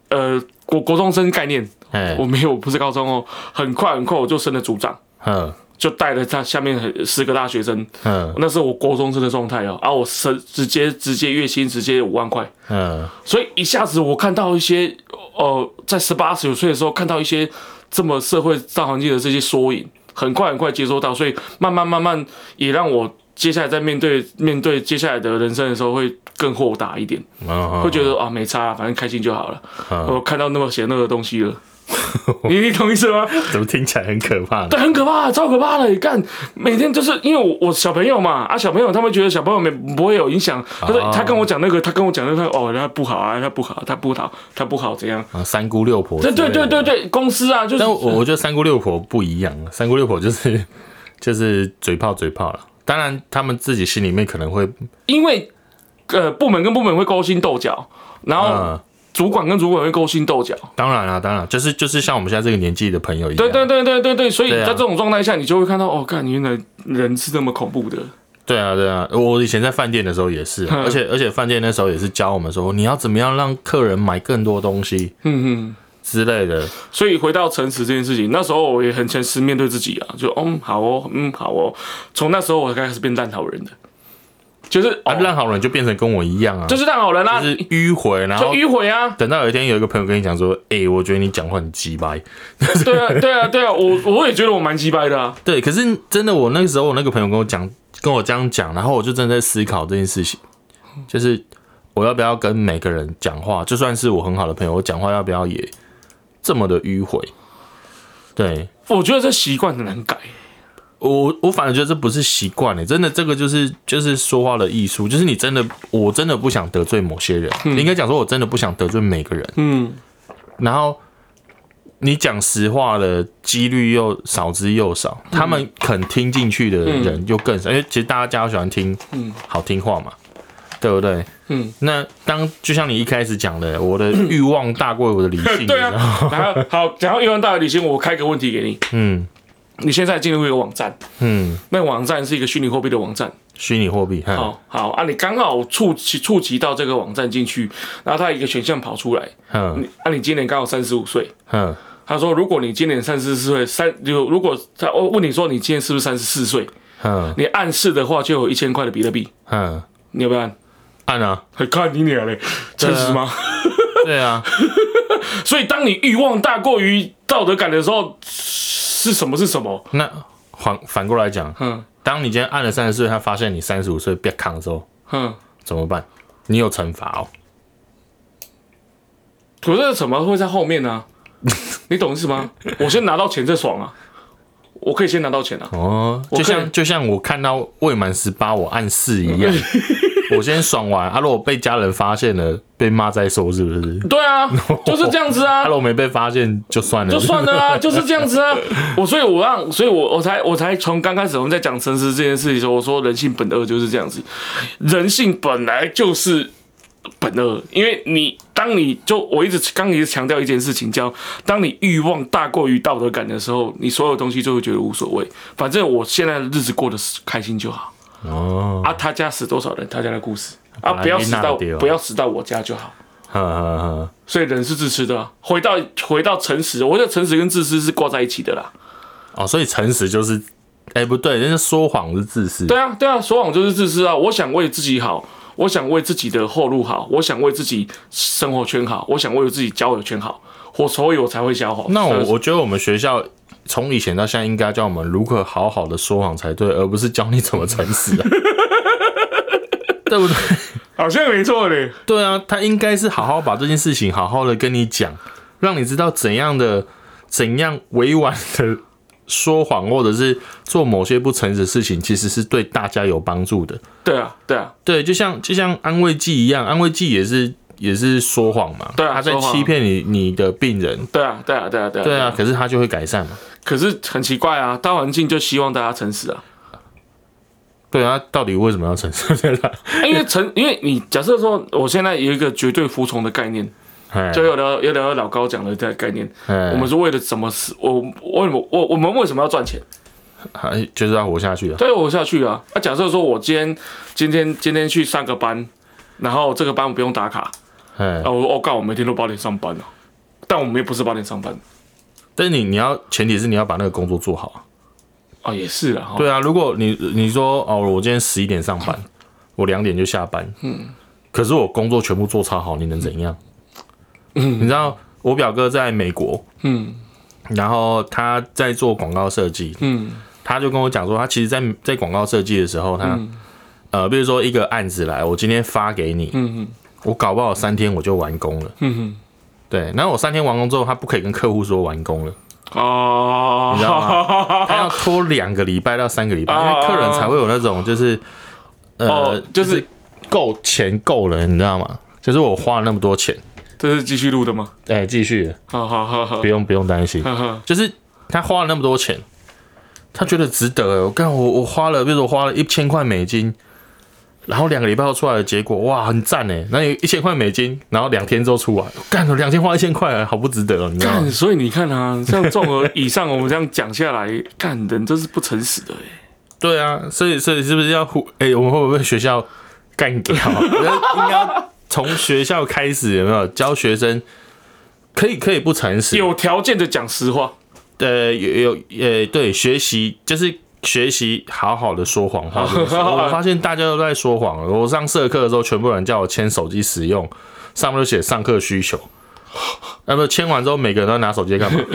呃国国中生概念，哎我，没有我不是高中哦，很快很快我就升了组长，嗯就带了他下面很十个大学生，嗯。那是我高中生的状态哦，啊我升直接直接月薪直接五万块。嗯，所以一下子我看到一些，呃，在十八十九岁的时候看到一些这么社会大环境的这些缩影，很快很快接收到，所以慢慢慢慢也让我接下来在面对面对接下来的人生的时候会更豁达一点，嗯。会觉得啊没差，反正开心就好了。嗯。我看到那么险恶的东西了，你 你懂意思吗？怎么听起来很可怕呢？对，很可怕，超可怕的。你干，每天就是因为我我小朋友嘛，啊，小朋友他们觉得小朋友没不会有影响，他说哦他跟我讲那个，他跟我讲那个，哦，他不好啊，他不好，他不好，他不好怎样？啊，三姑六婆之对。对对对对，公司啊，就是但我我觉得三姑六婆不一样，三姑六婆就是 就是嘴炮嘴炮了。当然，他们自己心里面可能会，因为呃部门跟部门会勾心斗角，然后嗯，主管跟主管会勾心斗角。当然啦，当然就是就是像我们现在这个年纪的朋友一样，对对对对对对，所以在这种状态下，你就会看到哦，看原来人是这么恐怖的。对啊对啊。我以前在饭店的时候也是啊，嗯而且而且饭店那时候也是教我们说，你要怎么样让客人买更多东西嗯哼。之类的。所以回到诚实这件事情，那时候我也很诚实面对自己啊，就嗯好哦，嗯好哦。从那时候我开始变烂好人的，就是啊，哦，烂好人就变成跟我一样啊，就是烂好人啦、就是迂回，然后就迂回啊，等到有一天有一个朋友跟你讲说，哎、我觉得你讲话很鸡掰。对啊对啊对啊，我我也觉得我蛮鸡掰的啊，对，可是真的，我那个时候我那个朋友跟我讲，跟我这样讲，然后我就真的在思考这件事情，就是我要不要跟每个人讲话，就算是我很好的朋友，我讲话要不要也这么的迂回？对。我觉得这习惯很难改。我，我反而觉得这不是习惯诶，真的，这个就是就是说话的艺术，就是你真的，我真的不想得罪某些人，应该讲说，我真的不想得罪每个人，嗯，然后你讲实话的几率又少之又少，他们肯听进去的人就更少，因为其实大家都喜欢听好听话嘛，对不对？嗯，那当就像你一开始讲的，我的欲望大过我的理性 对啊。然后好，然后欲望大于理性，我开个问题给你，嗯你现在进入一个网站，嗯，那个网站是一个虚拟货币的网站。虚拟货币，嗯好好啊，你刚好触及触及到这个网站进去，然后它有一个选项跑出来，嗯你啊，你今年刚好三十五岁。嗯他说，如果你今年三十四岁，三就如果他我问你说你今年是不是三十四岁，嗯你暗示的话，就有一千块的比特币，嗯，你要不要？按？按啊，还看你脸嘞，真实吗？对啊，所以当你欲望大过于道德感的时候，是什么是什么？那反反过来讲，嗯，当你今天按了三十岁，他发现你三十五岁变康的时候，嗯，怎么办？你有惩罚哦。可是什么会在后面呢、你懂意思吗？我先拿到钱再爽啊！我可以先拿到钱啊！哦，就像就像我看到未满十八我按四一样，我先爽完，啊，如果被家人发现了，被骂再说，是不是？对啊，就是这样子啊啊，如，果没被发现就算了，就算了啊，就是这样子啊。我所以，我让，所以我我才我才从刚开始我们在讲诚实这件事情的时候，我说人性本恶就是这样子，人性本来就是本恶，因为你当你就我一直刚一直强调一件事情，叫当你欲望大过于道德感的时候，你所有东西就会觉得无所谓，反正我现在的日子过得开心就好。哦，啊，他家死多少人，他家的故事啊，不要死到不要死到我家就好。呵呵呵，所以人是自私的啊、回到回到诚实，我觉得诚实跟自私是挂在一起的啦。哦，所以诚实就是，哎，不对，人家说谎是自私，对啊，对啊，说谎就是自私啊！我想为自己好，我想为自己的后路好，我想为自己生活圈好，我想为自己交友圈好，我所以我才会消谎。那我我觉得我们学校从以前到现在应该教我们如何好好的说谎才对，而不是教你怎么诚实啊，对不对？好像没错嘞。对啊，他应该是好好把这件事情好好的跟你讲，让你知道怎样的怎样委婉的说谎，或者是做某些不诚实的事情，其实是对大家有帮助的。对啊，对啊，对，就像就像安慰剂一样，安慰剂也是也是说谎嘛，对啊他在欺骗你你的病人，对啊，对啊，对啊，对啊。对啊，可是他就会改善嘛。可是很奇怪啊，大环境就希望大家诚实啊。对啊，到底为什么要诚实？因为诚，因为你假设说，我现在有一个绝对服从的概念，哎就有聊有聊老高讲的这个概念，哎我们是为了什么事？我为什么我我们为什么要赚钱？还就是要活下去啊。对，活下去啊。那、假设说我今天今天今天去上个班，然后这个班我不用打卡，哎啊，，我我告我每天都八点上班了、但我们也不是八点上班但是你你要前提是你要把那个工作做好啊。啊，也是啊，对啊，如果你你说哦，我今天十一点上班，我两点就下班，嗯，可是我工作全部做超好，你能怎样？嗯，你知道我表哥在美国，嗯。然后他在做广告设计，嗯。他就跟我讲说，他其实在，在广告设计的时候，他、呃，比如说一个案子来，我今天发给你，嗯。我搞不好三天我就完工了，嗯嗯对，然后我三天完工之后，他不可以跟客户说完工了，哦，你知道吗？他要拖两个礼拜到三个礼拜，因为客人才会有那种就是，呃，哦就是够钱够了，你知道吗？就是我花了那么多钱，这是继续录的吗？哎、继续，好好好好不，用不用担心，就是他花了那么多钱，他觉得值得哎。我看我我花了，比如说我花了一千块美金，然后两个礼拜后出来的结果，哇，很赞哎。那有一千块美金，然后两天之后出来，干了两千花一千块，好不值得哦，你知道吗，？所以你看啊，像综合以上我们这样讲下来，干人真是不诚实的哎。对啊，所以所以是不是要呼？哎、我们会不会学校干掉？应该从学校开始，有没有教学生可以可以不诚实？有条件的讲实话，对，有有呃，对，学习就是学习好好的说谎话。我发现大家都在说谎。我上社课的时候，全部人叫我签手机使用，上面都写上课需求。那么签完之后，每个人都要拿手机干嘛？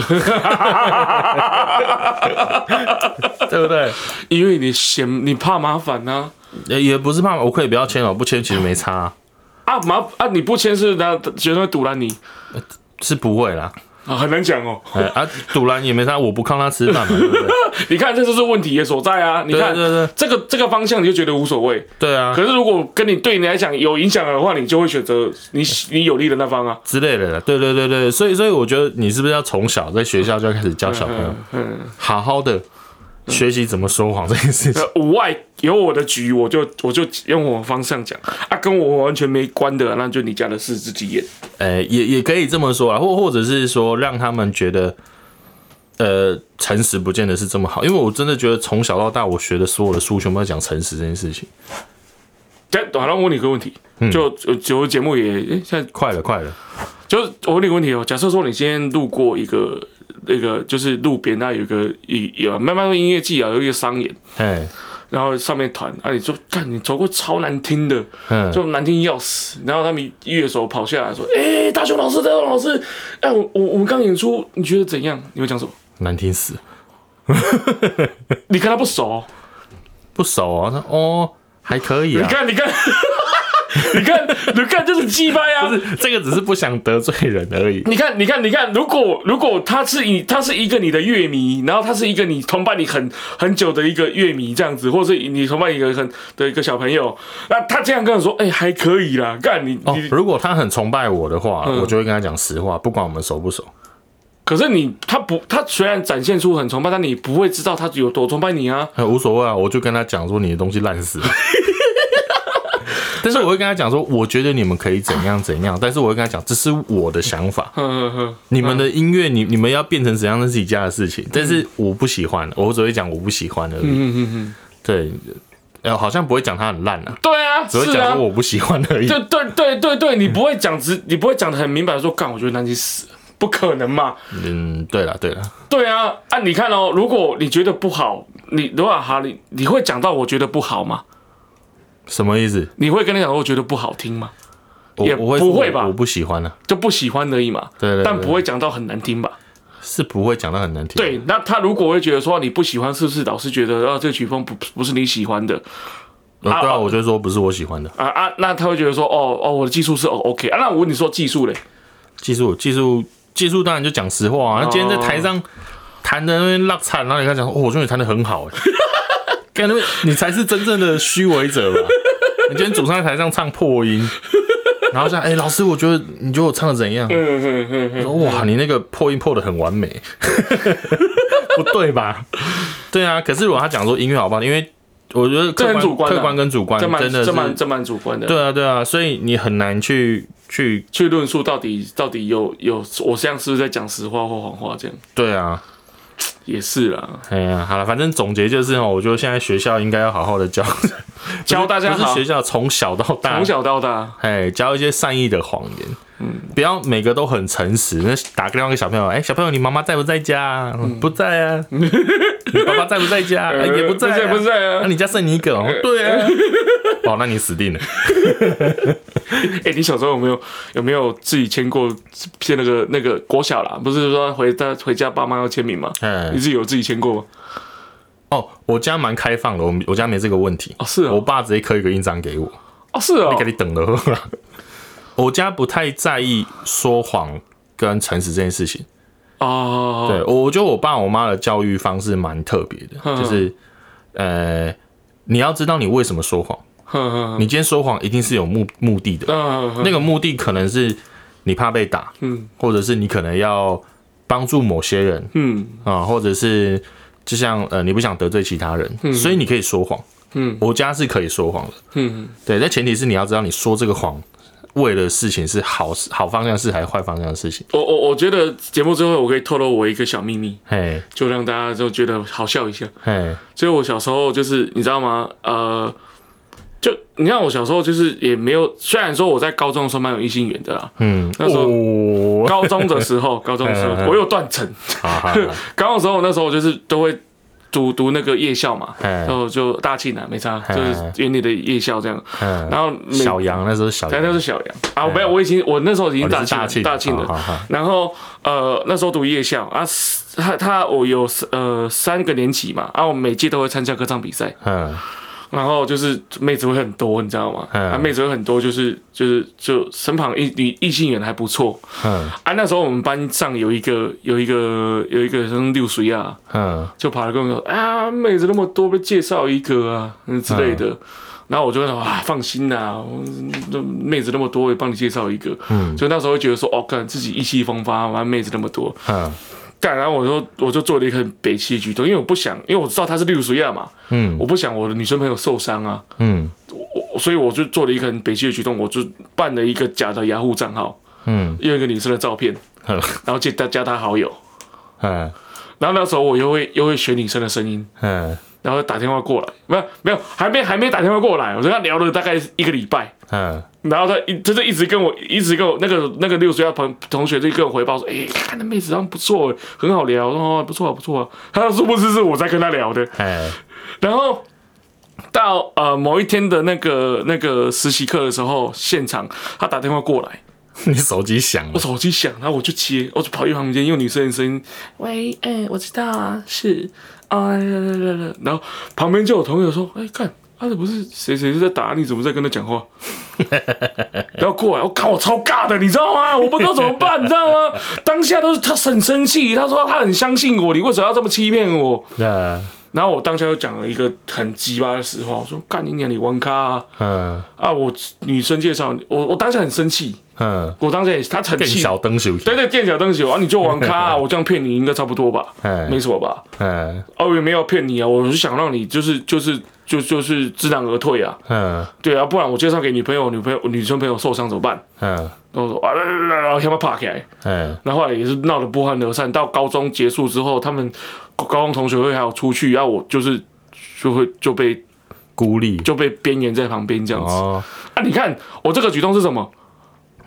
对不对？因为你嫌你怕麻烦呐、也也不是怕我可以不要签哦，不签其实没差啊、啊。麻啊，你不签是那学生会堵拦你是不会啦。啊，很难讲哦。哎啊，堵拦也没啥，我不看他吃饭嘛，对不对？你看，这就是问题的所在啊！你看对对对这个这个方向，你就觉得无所谓。对啊可是如果跟你对你来讲有影响的话，你就会选择你你有利的那方啊。之类的啦，对对对对，所以所以我觉得你是不是要从小在学校就要开始教小朋友嗯，好好的学习怎么说谎这件事情？呃，五外有我的局，我就我就用我方向讲啊，跟我完全没关的，那就你家的事自己演。呃，也也可以这么说啊，或或者是说让他们觉得，呃，诚实不见得是这么好，因为我真的觉得从小到大我学的所有的书全部在讲诚实这件事情。对，好，了我问你一个问题，就就就节目也，诶现在快了，快了，就是我问你个问题哦，假设说你今天路过一个那个就是路边那有个一有慢慢音乐季啊，有一个商演，哎，然后上面团啊，你就看你走过超难听的，嗯，就难听要死。然后他们乐手跑下来说：“哎、大雄老师，大雄老师，哎、我我我们刚演出，你觉得怎样？”你会讲什么？难听死。你跟他不熟，不熟啊。他哦，还可以啊。你看，你看，你看，你看，就是鸡掰啊！是这个只是不想得罪人而已。你看，你看，你看，如果如果他是你，他是一个你的乐迷，然后他是一个你崇拜你很很久的一个乐迷这样子，或者是你崇拜一个很的一个小朋友，那他这样跟我说，哎、还可以啦，干你哦你，，如果他很崇拜我的话，嗯我就会跟他讲实话，不管我们熟不熟。可是你他不，他虽然展现出很崇拜，但你不会知道他有多崇拜你啊。很，无所谓啊，我就跟他讲说你的东西烂死了。但是我会跟他讲说，我觉得你们可以怎样 怎样，但是我会跟他讲，这是我的想法。你们的音乐，你你们要变成怎样，那是自己家的事情。但是我不喜欢，我只会讲我不喜欢而已。嗯嗯嗯，对，呃，好像不会讲他很烂啊，对啊，只会讲说，我不喜欢而已。对对对对对，你不会讲直，你不会讲的很明白说，干，我觉得南极死了，不可能嘛。嗯，对了对了，对啊，啊，你看哦，如果你觉得不好，你如果哈你你会讲到我觉得不好吗？什么意思？你会跟他讲我觉得不好听吗？也不会吧我我不喜欢啊。就不喜欢而已嘛，对对对但不会讲到很难听吧？是不会讲到很难听。对，那他如果会觉得说你不喜欢，是不是老师觉得啊这个曲风不不是你喜欢的呃，对啊，啊我就说不是我喜欢的啊啊？那他会觉得说哦哦我的技术是哦 OK 啊？那我问你说技术嘞？技术，技术，技术，当然就讲实话啊。那今天在台上弹的那边落惨，然后你跟他讲，哦，我觉得你弹的很好，哎，感觉你才是真正的虚伪者吧？你今天主唱在台上唱破音，然后讲，哎、老师，我觉得你觉得我唱的怎样？嗯哼哼哼，说哇，你那个破音破的很完美，不对吧？对啊，可是如果他讲说音乐好不好，因为我觉得客观啊客观跟主观真的是，蛮这蛮主观的。对啊对啊，所以你很难去去去论述到底到底有有我这样是不是在讲实话或谎话，这样对啊，也是啦。哎呀，好了，反正总结就是哦，我觉得现在学校应该要好好的教 教大家好不是学校从小到大，从小到大，哎教一些善意的谎言，嗯，不要每个都很诚实。那打个电话给小朋友，哎、小朋友，你妈妈在不在家啊？嗯不在啊。你爸爸在不在家？哎也不在、啊，不在啊那、。你家剩你一个哦？对啊。哦，那你死定了。哎、你小时候有没有有没有自己签过签那个那个国小啦？不是说回家回家爸妈要签名吗？嗯你，自己有自己签过吗？哦，我家蛮开放的，我我家没这个问题。哦，是我哦，爸直接刻一个印章给我。哦是哦你，给你等了。我家不太在意说谎跟诚实这件事情。哦，对，我觉得我爸我妈的教育方式蛮特别的，嗯。就是呃，你要知道你为什么说谎。你今天说谎一定是有目目的的，那个目的可能是你怕被打，嗯。或者是你可能要帮助某些人嗯。啊，或者是就像呃你不想得罪其他人，所以你可以说谎。嗯。我家是可以说谎的，嗯，对，但前提是你要知道你说这个谎为了事情是好事好方向的事还是坏方向的事情。我我我觉得节目最后我可以透露我一个小秘密，嘿，就让大家就觉得好笑一下。嘿，所以我小时候就是你知道吗？呃，就你看我小时候就是也没有，虽然说我在高中的时候蛮有异性缘的啦，嗯，那时候哦，高中的时候，高中的时候 我有断层。高中的时候那时候就是都会读读那个夜校嘛，哎然后就大庆啊，没差，就是原理的夜校这样。嗯，然后小杨那时候小对，杨，那是小杨。啊，没有，我已经我那时候已经大大庆了。然后呃那时候读夜校啊，他他我有呃三个年级嘛，啊我每届都会参加歌唱比赛，嗯然后就是妹子会很多，你知道吗？嗯啊妹子会很多，就是就是就身旁异异异性缘还不错嗯啊。那时候我们班上有一个有一个有一个像六水啊，嗯就跑来跟我说啊，妹子那么多，被介绍一个啊，嗯之类的。然后我就说啊，放心啦，妹子那么多，我也帮你介绍一个。嗯所以那时候会觉得说，哦，干自己意气风发，完妹子那么多，嗯干。然后我就我就做了一个很北气的举动，因为我不想，因为我知道他是绿水亚嘛，嗯我不想我的女生朋友受伤啊，嗯我所以我就做了一个很北气的举动，我就办了一个假的雅虎账号，嗯用一个女生的照片，嗯然后加加加她好友。嗯然后那时候我又会又会学女生的声音，嗯然后打电话过来，没有没有，还没还没打电话过来，我跟他聊了大概一个礼拜，嗯。然后他一就是一直跟我一直跟我那个那个六岁的朋同学就跟我回报说，哎、看那妹子好像不错，很好聊，哦不错啊不错啊，他殊不知是我在跟他聊的，哎然后到呃某一天的那个那个实习课的时候，现场他打电话过来，你手机响了，我手机响，然后我就接，我就跑去旁边，用女生的声音，喂，哎、我知道啊，是，啊，来来来来，然后旁边就有同学说，哎、看，他、这不是谁谁是在打你，怎么在跟他讲话？然后过来，我靠，我超尬的，你知道吗？我不知道怎么办，你知道吗？当下都是他很生气，他说他很相信我，你为什么要这么欺骗我？那然后我当下又讲了一个很鸡巴的实话，我说干你娘，你玩咖啊！嗯啊，我女生介绍你，我我当下很生气，嗯，我当时也他很更气，小灯手，对对，店小灯球啊，你就玩咖、啊，我这样骗你应该差不多吧，嗯没什么吧？嗯哦，我也没有骗你啊，我是想让你就是就是就就是知难而退啊，嗯对啊，不然我介绍给女朋友，女朋友女生朋友受伤怎么办？嗯然后我说啊，来来来来，我先把他爬起来。嗯然后后来也是闹得不欢而散。到高中结束之后，他们高高中同学会还有出去，然后我就是就会就被孤立就被边缘在旁边这样子。哦，啊，你看我这个举动是什么？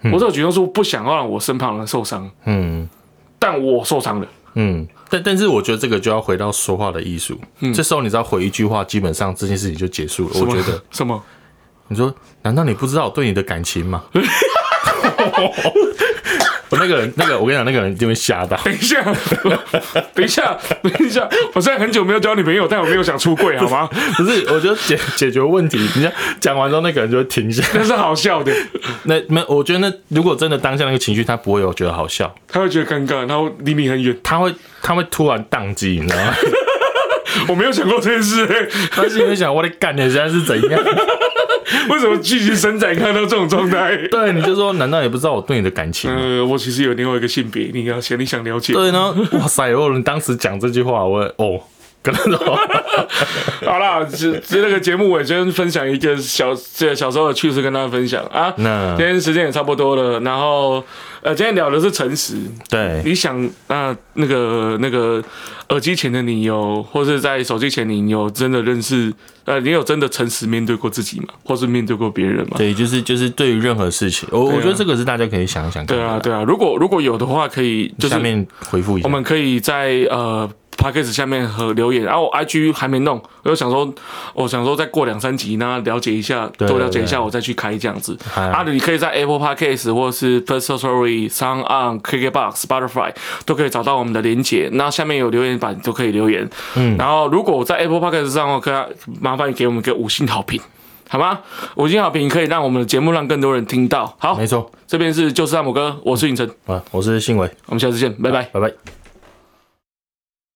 我这个举动是不想要让我身旁人受伤，嗯但我受伤了。嗯，但但是我觉得这个就要回到说话的艺术，这时候你只要回一句话，基本上这件事情就结束了。我觉得什么？你说，难道你不知道我对你的感情吗？我那个人，那个我跟你讲，那个人一定会吓到。等一下，等一下，等一下！我现在很久没有交女朋友，但我没有想出柜，好吗？不是，我觉得解解决问题，你讲讲完之后，那个人就会停下。那是好笑的，那没，我觉得那如果真的当下那个情绪，他不会有觉得好笑，他会觉得尴尬，然后离你很远。他会他会突然宕机，你知道吗？我没有想过这件事、欸，他心里想，我的干，你现在是怎样？为什么继续伸展看到这种状态？对，你就说，难道你不知道我对你的感情？呃，我其实有另外一个性别，你要想，你想了解？对呢，哇塞！如果你当时讲这句话，我哦，跟他说，好了，这这那个节目我先分享一个小这小时候的趣事跟大家分享啊。那今天时间也差不多了，然后呃，今天聊的是诚实。对，你想那那个那个耳机前的你有，或是在手机前你有真的认识呃，你有真的诚实面对过自己吗？或是面对过别人吗？对，就是就是对于任何事情，我、啊我觉得这个是大家可以想一想看对啊，对啊，如果如果有的话，可以就是下面回复一下我。们可以在呃 p o d c a s t 下面和留言，然、后我 IG 还没弄，我就想说，我想说再过两三集呢，了解一下，对多了解一下，我再去开这样子。哎啊，你可以在 Apple Podcast 或是 First Story、Sound On、KKBox、Spotify 都可以找到我们的连结，那下面有留言板都可以留言。嗯，然后如果在 Apple Podcast 上的话，可以麻烦你给我们一个五星好评。好吗？五星好评可以让我们的节目让更多人听到。好，没错，这边是就是汉姆哥，我是尹晨，啊，我是信伟，我们下次见，拜拜。拜拜。